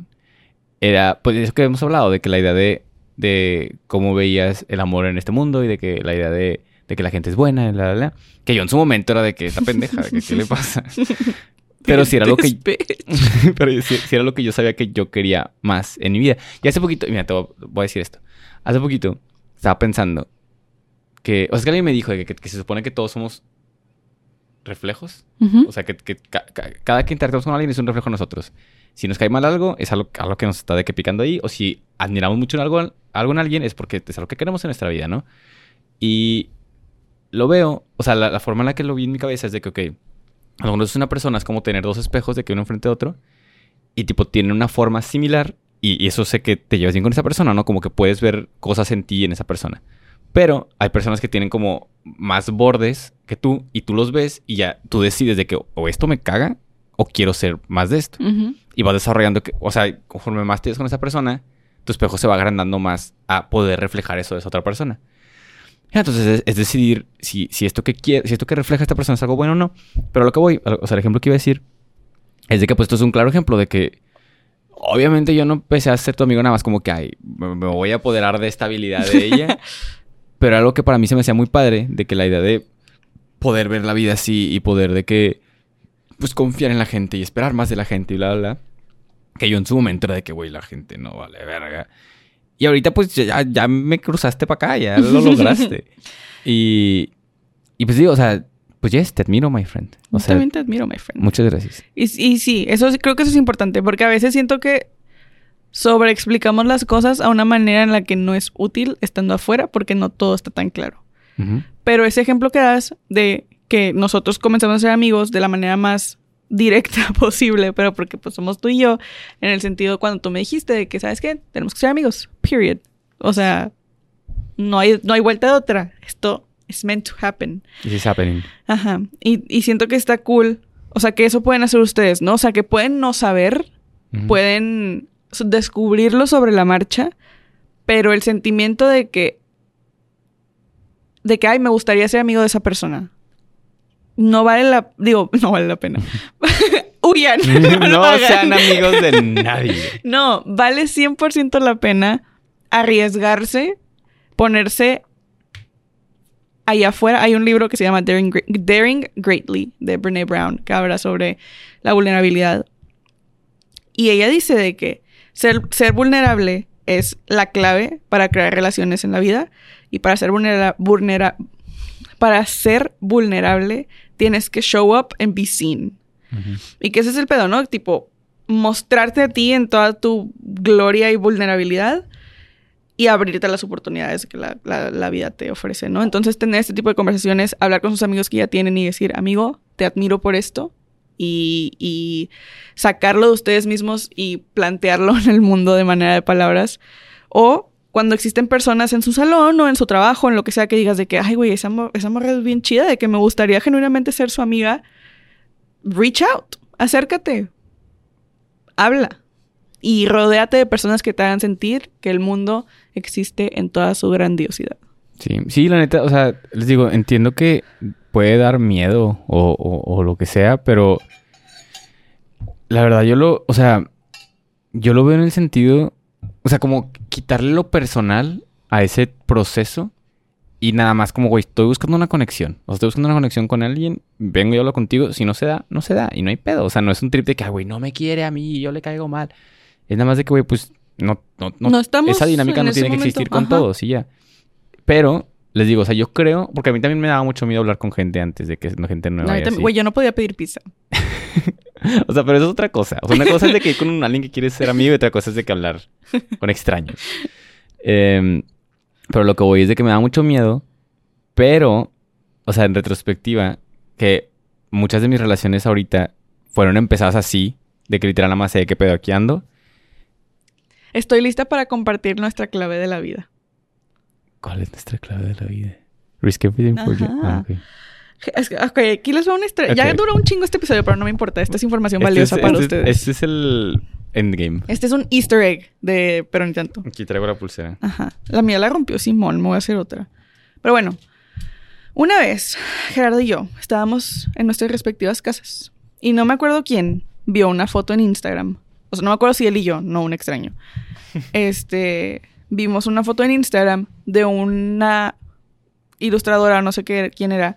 era, pues eso que hemos hablado, de que la idea de, de cómo veías el amor en este mundo y de que la idea de, de que la gente es buena, y la, la, la, que yo en su momento era de que esta pendeja, de que qué le pasa. [LAUGHS] Pero si era lo que [LAUGHS] pero si, era lo que yo sabía que yo quería más en mi vida. Y hace poquito, mira, te voy a- voy a decir esto. Hace poquito estaba pensando que, o sea, que alguien me dijo que, que se supone que todos somos reflejos. O sea, que, que ca- ca- cada que interactuamos con alguien es un reflejo de nosotros. Si nos cae mal algo, es algo, algo que nos está de que picando ahí. O si admiramos mucho en algo, algo en alguien, es porque es algo que queremos en nuestra vida, ¿no? Y lo veo, o sea, la, forma en la que lo vi en mi cabeza es de que, ok, a mejor es una persona, es como tener dos espejos de que uno enfrente de otro. Y tipo, tienen una forma similar. Y eso sé que te llevas bien con esa persona, ¿no? Como que puedes ver cosas en ti y en esa persona. Pero hay personas que tienen como más bordes que tú y tú los ves y ya tú decides de que o esto me caga o quiero ser más de esto. Ujú. Y vas desarrollando que, o sea, conforme más te ves con esa persona, tu espejo se va agrandando más a poder reflejar eso de esa otra persona. Entonces es, es decidir si, si esto que quiere, si esto que refleja esta persona es algo bueno o no. Pero a lo que voy, o sea, el ejemplo que iba a decir es de que pues esto es un claro ejemplo de que obviamente yo no empecé a ser tu amigo nada más como que ay, me, me voy a apoderar de esta habilidad de ella. [LAUGHS] pero algo que para mí se me hacía muy padre de que la idea de poder ver la vida así y poder de que pues confiar en la gente y esperar más de la gente y bla, bla, bla. Que yo en su momento era de que, güey, la gente no vale verga. Y ahorita pues ya, ya me cruzaste para acá, ya lo [LAUGHS] lograste. y, y pues digo, o sea, pues yes, te admiro, my friend. O sea, también te admiro, my friend. muchas gracias. Y, y sí, eso creo que eso es importante, porque a veces siento que sobreexplicamos las cosas a una manera en la que no es útil estando afuera, porque no todo está tan claro. Ujú. Pero ese ejemplo que das de que nosotros comenzamos a ser amigos de la manera más directa [LAUGHS] posible, pero porque pues somos tú y yo, en el sentido cuando tú me dijiste de que, ¿sabes qué? Tenemos que ser amigos, period. O sea, no hay, no hay vuelta de otra. Esto es meant to happen. This is happening. Ajá. Y, y siento que está cool. O sea, que eso pueden hacer ustedes, ¿no? O sea, que pueden no saber, pueden descubrirlo sobre la marcha, pero el sentimiento de que, de que, ay, me gustaría ser amigo de esa persona, no vale la, digo, [LAUGHS] no vale la pena. [LAUGHS] Huyan. [LAUGHS] no hagan. sean amigos de nadie. No, vale 100% la pena arriesgarse, ponerse allá afuera. Hay un libro que se llama Daring, Gre- Daring Greatly de Brene Brown que habla sobre la vulnerabilidad. Y ella dice de que ser, ser vulnerable es la clave para crear relaciones en la vida y para ser vulnera- vulnera- para ser vulnerable tienes que show up and be seen. Y que ese es el pedo, ¿no? Tipo, mostrarte a ti en toda tu gloria y vulnerabilidad y abrirte a las oportunidades que la, la- la vida te ofrece, ¿no? Entonces, tener este tipo de conversaciones, hablar con sus amigos que ya tienen y decir, amigo, te admiro por esto. Y, y sacarlo de ustedes mismos y plantearlo [LAUGHS] en el mundo de manera de palabras. O cuando existen personas en su salón o en su trabajo, en lo que sea, que digas de que, ay, güey, esa, mo- esa morra es bien chida, de que me gustaría genuinamente ser su amiga reach out, acércate, habla y rodéate de personas que te hagan sentir que el mundo existe en toda su grandiosidad. Sí, sí, la neta, o sea, les digo, entiendo que puede dar miedo o, o- o lo que sea, pero la verdad yo lo, o sea, yo lo veo en el sentido, o sea, como quitarle lo personal a ese proceso y nada más como, güey, estoy buscando una conexión, o sea, estoy buscando una conexión con alguien, vengo y hablo contigo, si no se da, no se da y no hay pedo, o sea, no es un trip de que, ah, güey, no me quiere a mí y yo le caigo mal. Es nada más de que, güey, pues no, no, no, No estamos esa dinámica no tiene que momento. existir con Ajá. todos y ya. Pero les digo, o sea, yo creo, porque a mí también me daba mucho miedo hablar con gente antes de que no gente No, nueva. a y así. Güey, yo no podía pedir pizza. [LAUGHS] [LAUGHS] O sea, pero eso es otra cosa. O sea, una cosa es de que ir con [LAUGHS] alguien que quiere ser amigo y otra cosa es de que hablar con extraños. [LAUGHS] Em, pero lo que voy es de que me da mucho miedo, pero, o sea, en retrospectiva, que muchas de mis relaciones ahorita fueron empezadas así, de que literal nada más sé de qué pedo aquí ando. Estoy lista para compartir nuestra clave de la vida. ¿Cuál es nuestra clave de la vida? Risk everything for you. Ah. Ok, aquí les va una historia. Ya Ok. dura un chingo este episodio, pero no me importa. Esta es información Este valiosa es- para este es- ustedes. Este es el endgame. Este es un easter egg de... Pero ni tanto. Aquí traigo la pulsera. Ajá. La mía la rompió Simón. Me voy a hacer otra. Pero bueno. Una vez, Gerardo y yo estábamos en nuestras respectivas casas. Y no me acuerdo quién vio una foto en Instagram. O sea, no me acuerdo si él y yo, no un extraño. [LAUGHS] Este... Vimos una foto en Instagram de una ilustradora, no sé qué, quién era,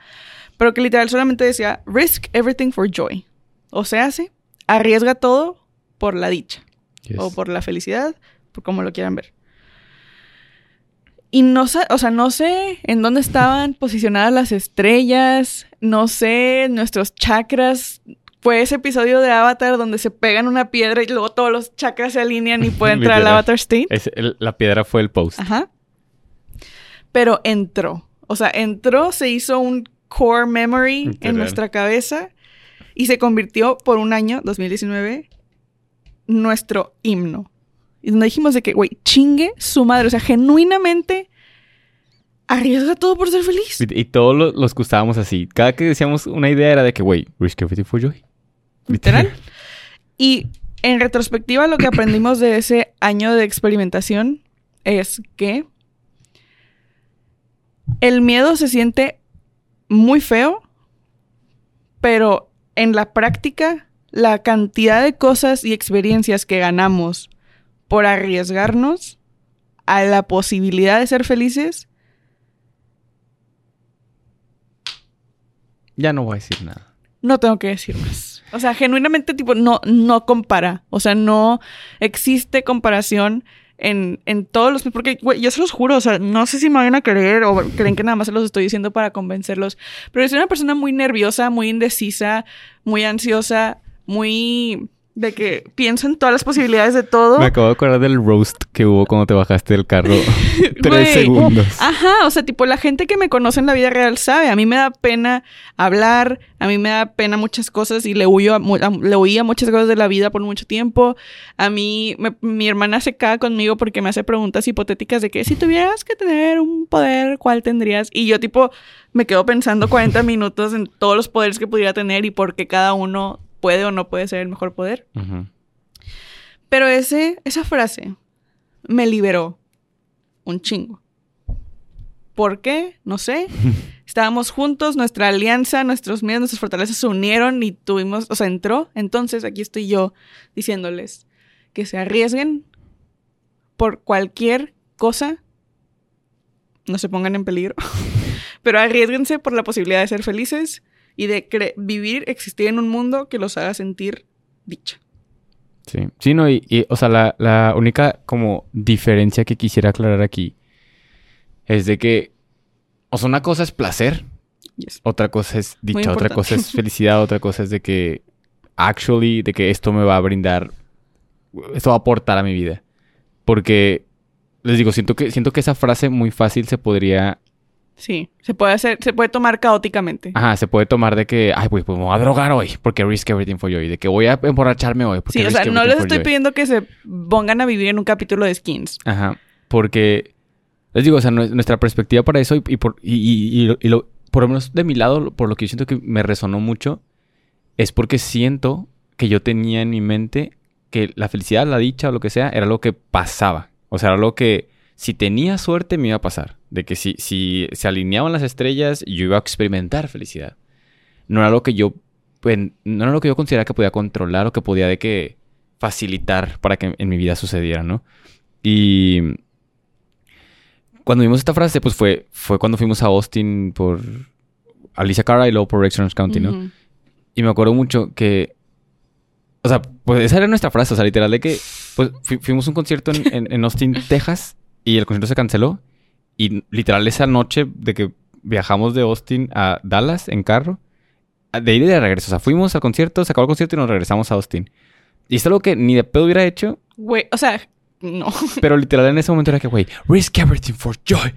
pero que literal solamente decía risk everything for joy. O sea, hace, arriesga todo por la dicha Yes. o por la felicidad, por como lo quieran ver. Y no sé, o sea, no sé en dónde estaban posicionadas las estrellas, no sé nuestros chakras. Fue ese episodio de Avatar donde se pegan una piedra y luego todos los chakras se alinean y puede [LAUGHS] entrar al. Avatar State. Es- el- la piedra fue el post. Ajá. Pero entró. O sea, entró, se hizo un core memory Literal. en nuestra cabeza y se convirtió por un año, 2019, nuestro himno. Y donde dijimos de que, güey, chingue su madre. O sea, genuinamente arriesga todo por ser feliz. Y, y todos lo- los que usábamos así. Cada que decíamos una idea era de que, güey, risk everything for joy. Literal. Y en retrospectiva, lo que aprendimos de ese año de experimentación es que el miedo se siente muy feo, pero en la práctica, la cantidad de cosas y experiencias que ganamos por arriesgarnos a la posibilidad de ser felices, Ya no voy a decir nada. no tengo que decir más. O sea, genuinamente, tipo, no, no compara. O sea, no existe comparación en, en todos los... Porque, güey, yo se los juro, o sea, no sé si me van a creer o creen que nada más se los estoy diciendo para convencerlos. Pero soy una persona muy nerviosa, muy indecisa, muy ansiosa, muy... De que pienso en todas las posibilidades de todo. Me acabo de acordar del roast que hubo cuando te bajaste del carro. [LAUGHS] Tres segundos. Ajá, o sea, tipo, la gente que me conoce en la vida real sabe. A mí me da pena hablar, a mí me da pena muchas cosas y le huyo a, le huí a muchas cosas de la vida por mucho tiempo. A mí, me- mi hermana se caga conmigo porque me hace preguntas hipotéticas de que si tuvieras que tener un poder, ¿cuál tendrías? Y yo, tipo, me quedo pensando 40 [LAUGHS] minutos en todos los poderes que pudiera tener y por qué cada uno puede o no puede ser el mejor poder. Pero ese, esa frase me liberó un chingo. ¿Por qué? No sé. [LAUGHS] Estábamos juntos, nuestra alianza, nuestros miedos, nuestras fortalezas se unieron y tuvimos, o sea, entró. Entonces aquí estoy yo diciéndoles que se arriesguen por cualquier cosa. No se pongan en peligro. [LAUGHS] Pero arriesguense por la posibilidad de ser felices y de cre- vivir, existir en un mundo que los haga sentir dicha. Sí. Sí, no, y, y, o sea, la, la única como diferencia que quisiera aclarar aquí es de que, o sea, una cosa es placer, Yes. otra cosa es dicha, otra cosa es [LAUGHS] felicidad, otra cosa es de que, actually, de que esto me va a brindar, esto va a aportar a mi vida. Porque, les digo, siento que, siento que esa frase muy fácil se podría Sí, se puede hacer, se puede tomar caóticamente. Ajá, se puede tomar de que, ay, pues, pues me voy a drogar hoy porque risk everything for joy. De que voy a emborracharme hoy porque Sí, o sea, no les estoy pidiendo que se pongan a vivir en un capítulo de skins. Ajá, porque les digo, o sea, nue- nuestra perspectiva para eso y, y por, y, y- y lo- por lo menos de mi lado, por lo que yo siento que me resonó mucho, es porque siento que yo tenía en mi mente que la felicidad, la dicha o lo que sea, era lo que pasaba. O sea, era lo que si tenía suerte me iba a pasar. De que si, si se alineaban las estrellas, yo iba a experimentar felicidad. No era lo que yo, pues, no era lo que yo consideraba que podía controlar o que podía de que facilitar para que en mi vida sucediera, ¿no? Y cuando vimos esta frase, pues fue, fue cuando fuimos a Austin por Alicia Cara y luego por Rex County, ¿no? Y me acuerdo mucho que. O sea, pues esa era nuestra frase, o sea, literal de que Pues fui- fuimos a un concierto en, en- en Austin, Texas, y el concierto se canceló. Y literal esa noche de que viajamos de Austin a Dallas en carro, de ida y de regreso. O sea, fuimos al concierto, se acabó el concierto y nos regresamos a Austin. Y es algo que ni de pedo hubiera hecho, Güey, o sea, no. [LAUGHS] pero literal en ese momento era que, güey, risk everything for joy.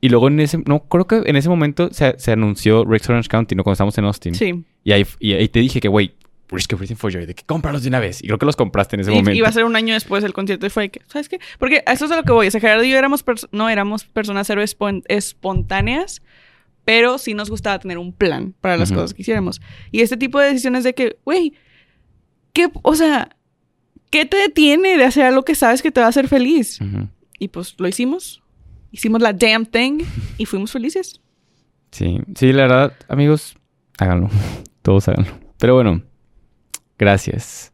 Y luego en ese, no, creo que en ese momento se, se anunció Rex Orange County, ¿no? Cuando estábamos en Austin. Sí. Y ahí, y ahí te dije que, güey, risk everything for joy, de que cómpralos de una vez. Y creo que los compraste en ese Y momento. iba a ser un año después del concierto y fue que, ¿sabes qué? Porque a eso es a lo que voy. O sea, Gerardo y yo éramos, no éramos personas cero espon- espontáneas, pero sí nos gustaba tener un plan para las Ujú. cosas que hiciéramos. Y este tipo de decisiones de que, güey, ¿qué, o sea, ¿qué te detiene de hacer algo que sabes que te va a hacer feliz? Ujú. Y pues lo hicimos. Hicimos la damn thing y fuimos felices. Sí, sí, la verdad, amigos, háganlo. [LAUGHS] Todos háganlo. Pero bueno, gracias.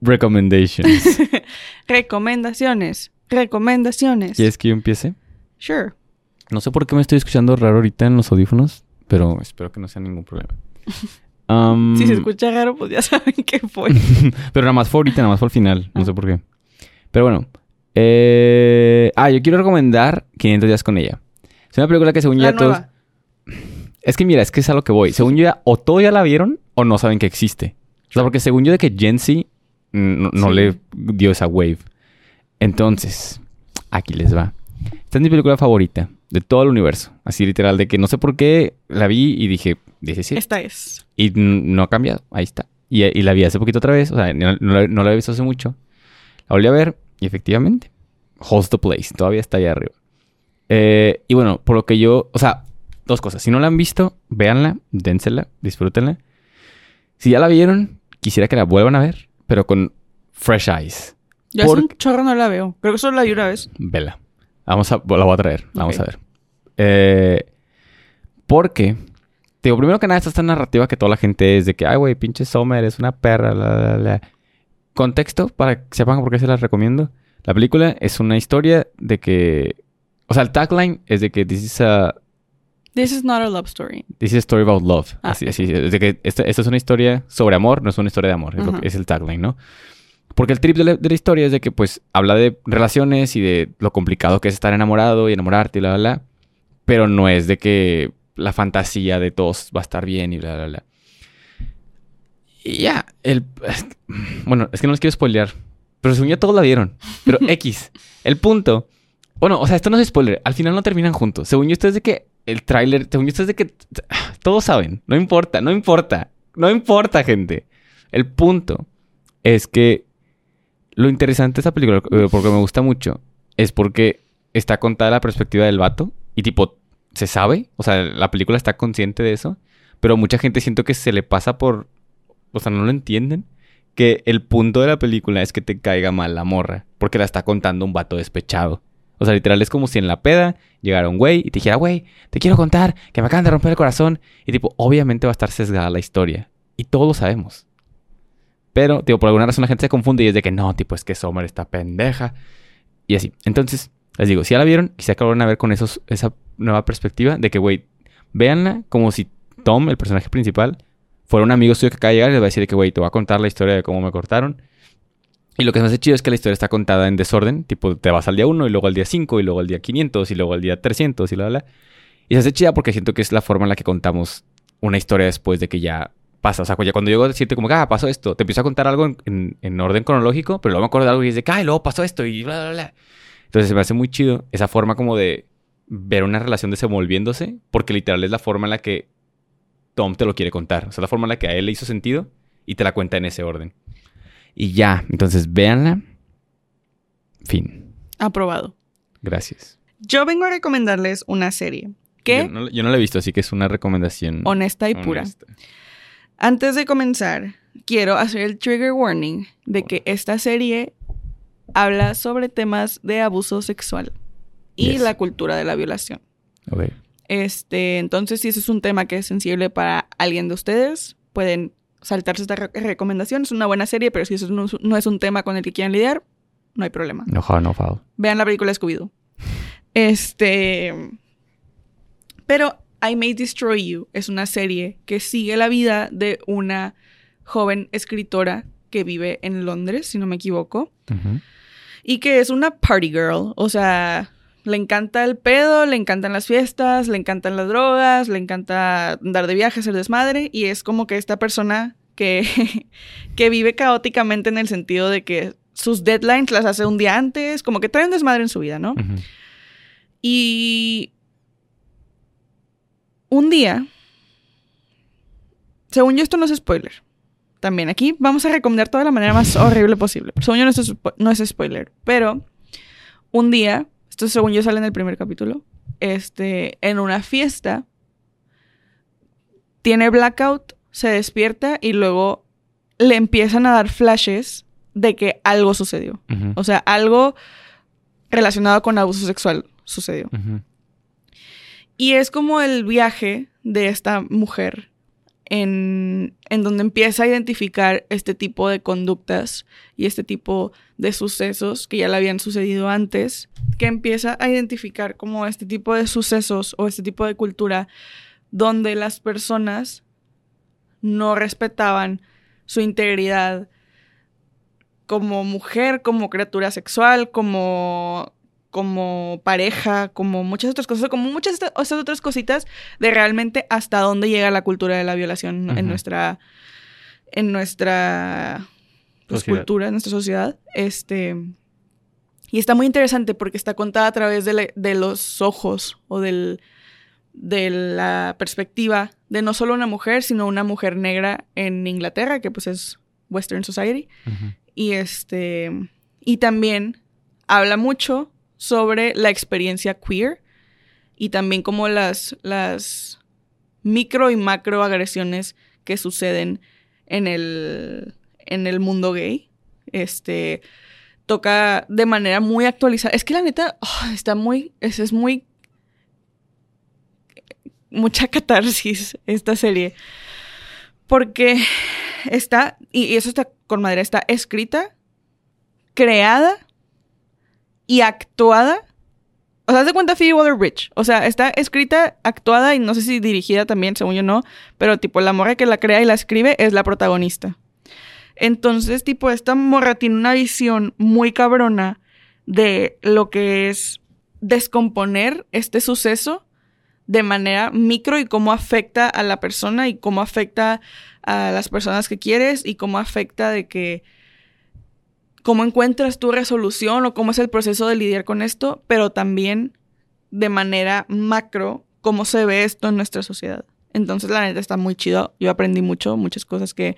Recommendations. [LAUGHS] Recomendaciones. Recomendaciones. ¿Quieres que yo empiece? Sure. No sé por qué me estoy escuchando raro ahorita en los audífonos, pero espero que no sea ningún problema. [LAUGHS] Um, Si se escucha raro, pues ya [LAUGHS] saben qué fue. pero nada más fue ahorita, nada más fue al final. No sé por qué. Pero bueno. eh, Ah, yo quiero recomendar 500 días con ella. Es una película que según La ya todos... nueva. Es que mira, es que es a lo que voy. Según yo ya, o todos ya la vieron o no saben que existe. O sea, porque según yo de que Gen Z no, no Sí. le dio esa wave. Entonces, aquí les va. Esta es mi película favorita de todo el universo. Así literal, de que no sé por qué la vi y dije, dije sí. Esta es. Y no ha cambiado. Ahí está. Y, y la vi hace poquito otra vez. O sea, no, no la, no la había visto hace mucho. La volví a ver y efectivamente, holds the place. Todavía está allá arriba. Eh, y bueno, por lo que yo... O sea, dos cosas. Si no la han visto, véanla, dénsela, disfrútenla. Si ya la vieron, quisiera que la vuelvan a ver, pero con fresh eyes. Yo hace un chorro no la veo. Creo que solo la vi una vez. Vela. Vamos a, la voy a traer. Vamos a ver. Eh, porque, te digo, primero que nada, esta esta narrativa que toda la gente es de que, ay, güey, pinche Sommer, es una perra, la, la, la. Contexto, para que sepan por qué se las recomiendo. La película es una historia de que, o sea, el tagline es de que this is a, This is not a love story. this is a story about love. Ah, así, así, es de que esta, esta es una historia sobre amor, no es una historia de amor, es, lo Ajá. que- es el tagline, ¿no? Porque el trip de la, de la historia es de que, pues, habla de relaciones y de lo complicado que es estar enamorado y enamorarte y bla, bla, bla. Pero no es de que la fantasía de todos va a estar bien y bla, bla, bla. Y ya, el... Bueno, es que no les quiero spoilear. Pero según ya todos la vieron. Pero [LAUGHS] X. El punto... Bueno, o sea, esto no es spoiler. Al final no terminan juntos. Según yo, ustedes de que el tráiler... Según yo, ustedes de que... Todos saben. No importa, no importa. No importa, gente. El punto es que lo interesante de esta película, porque me gusta mucho, es porque está contada la perspectiva del vato y tipo, se sabe, o sea, la película está consciente de eso, pero mucha gente siento que se le pasa por, o sea, no lo entienden, que el punto de la película es que te caiga mal la morra, porque la está contando un vato despechado. O sea, literal es como si en la peda llegara un güey y te dijera, güey, te quiero contar que me acaban de romper el corazón. Y tipo, obviamente va a estar sesgada la historia. Y todos lo sabemos. Pero, tipo, por alguna razón la gente se confunde y es de que no, tipo, es que Sommer está pendeja. Y así. Entonces, les digo, si ya la vieron, quizá que a ver con esos, esa nueva perspectiva de que, güey, véanla como si Tom, el personaje principal, fuera un amigo suyo que acaba de llegar y les va a decir de que, güey, te voy a contar la historia de cómo me cortaron. Y lo que me hace chido es que la historia está contada en desorden. Tipo, te vas al día 1 y luego al día 5 y luego al día 500 y luego al día 300 y bla, bla. Y se hace chida porque siento que es la forma en la que contamos una historia después de que ya pasa. O sea, cuando llego a decirte como ah, pasó esto, te empiezo a contar algo en, en- en orden cronológico, pero luego me acuerdo de algo y es de luego pasó esto y bla, bla, bla. Entonces se me hace muy chido esa forma como de ver una relación desenvolviéndose, porque literal es la forma en la que Tom te lo quiere contar. O sea, la forma en la que a él le hizo sentido y te la cuenta en ese orden. Y ya, entonces véanla. Fin. Aprobado. Gracias. Yo vengo a recomendarles una serie que, Yo no, yo no la he visto, así que es una recomendación. honesta y pura. honesta. Antes de comenzar, quiero hacer el trigger warning de que esta serie habla sobre temas de abuso sexual y Yes. la cultura de la violación. Ok. Este, entonces, si ese es un tema que es sensible para alguien de ustedes, pueden saltarse esta re- recomendación. Es una buena serie, pero si eso no, es- no es un tema con el que quieran lidiar, no hay problema. No hard, no foul. Vean la película Scooby-Doo. Este. Pero I May Destroy You es una serie que sigue la vida de una joven escritora que vive en Londres, si no me equivoco, y que es una party girl, o sea, le encanta el pedo, le encantan las fiestas, le encantan las drogas, le encanta andar de viaje, ser desmadre, y es como que esta persona que, [LAUGHS] que vive caóticamente en el sentido de que sus deadlines las hace un día antes, como que trae un desmadre en su vida, ¿no? Y un día, según yo esto no es spoiler, también aquí vamos a recomendar todo de la manera más horrible posible. Según yo no es, no es spoiler, pero un día, esto según yo sale en el primer capítulo, este, en una fiesta, tiene blackout, se despierta y luego le empiezan a dar flashes de que algo sucedió. O sea, algo relacionado con abuso sexual sucedió. Y es como el viaje de esta mujer en, en donde empieza a identificar este tipo de conductas y este tipo de sucesos que ya le habían sucedido antes, que empieza a identificar como este tipo de sucesos o este tipo de cultura donde las personas no respetaban su integridad como mujer, como criatura sexual, como como pareja, como muchas otras cosas, como muchas estas otras cositas de realmente hasta dónde llega la cultura de la violación en nuestra en nuestra pues, Sociedad. cultura, en nuestra sociedad. Este y está muy interesante porque está contada a través de, la- de los ojos o del de la perspectiva de no solo una mujer, sino una mujer negra en Inglaterra, que pues es Western Society. Y este. Y también habla mucho sobre la experiencia queer. Y también como las. las micro y macro agresiones que suceden en el. En el mundo gay. Este. Toca de manera muy actualizada. Es que la neta. ah, está muy. Es, es muy. Mucha catarsis esta serie. Porque está, y eso está con madera, está escrita, creada y actuada. O sea, haz de cuenta Phoebe Waller-Bridge. O sea, está escrita, actuada y no sé si dirigida también, según yo no. Pero tipo, la morra que la crea y la escribe es la protagonista. Entonces, tipo, esta morra tiene una visión muy cabrona de lo que es descomponer este suceso de manera micro y cómo afecta a la persona y cómo afecta a las personas que quieres y cómo afecta de que cómo encuentras tu resolución o cómo es el proceso de lidiar con esto, pero también de manera macro cómo se ve esto en nuestra sociedad. Entonces, la neta está muy chido. Yo aprendí mucho, muchas cosas que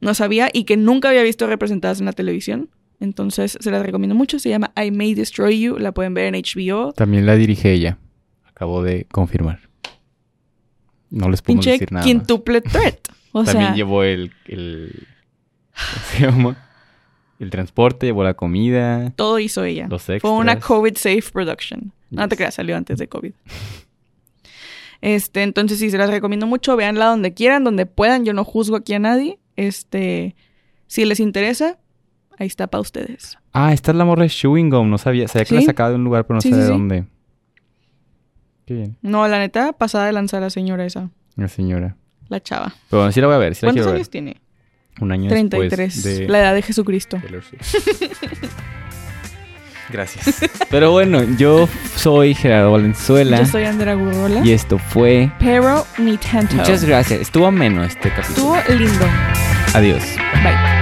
no sabía y que nunca había visto representadas en la televisión. Entonces, se las recomiendo mucho. Se llama I May Destroy You. La pueden ver en HBO. También la dirige ella. Acabo de confirmar. No les Pinche decir nada. quintuple threat. [LAUGHS] O También sea, llevó el, el. ¿Cómo se llama? El transporte, llevó la comida, todo hizo ella. los Fue extras. una COVID safe production. No te creas, salió antes de COVID. Este, entonces sí, se las recomiendo mucho. Véanla donde quieran, donde puedan. Yo no juzgo aquí a nadie. Este, si les interesa, ahí está para ustedes. Ah, esta es la morra de Chewing Gum. No sabía. Sabía que la sacaba de un lugar, pero no Sí, de dónde. Qué bien. No, la neta, pasada de lanzar a la señora esa, La señora. la chava. Pero bueno, sí la voy a ver. Sí la ¿Cuántos quiero ver. años tiene? Un año 33. después de La edad de Jesucristo. [LAUGHS] Gracias. Pero bueno, yo soy Gerardo Valenzuela. Yo soy Andrea Gurrola. Y esto fue. Pero ni tanto. Muchas gracias. Estuvo ameno este capítulo. Estuvo lindo. Adiós. Bye.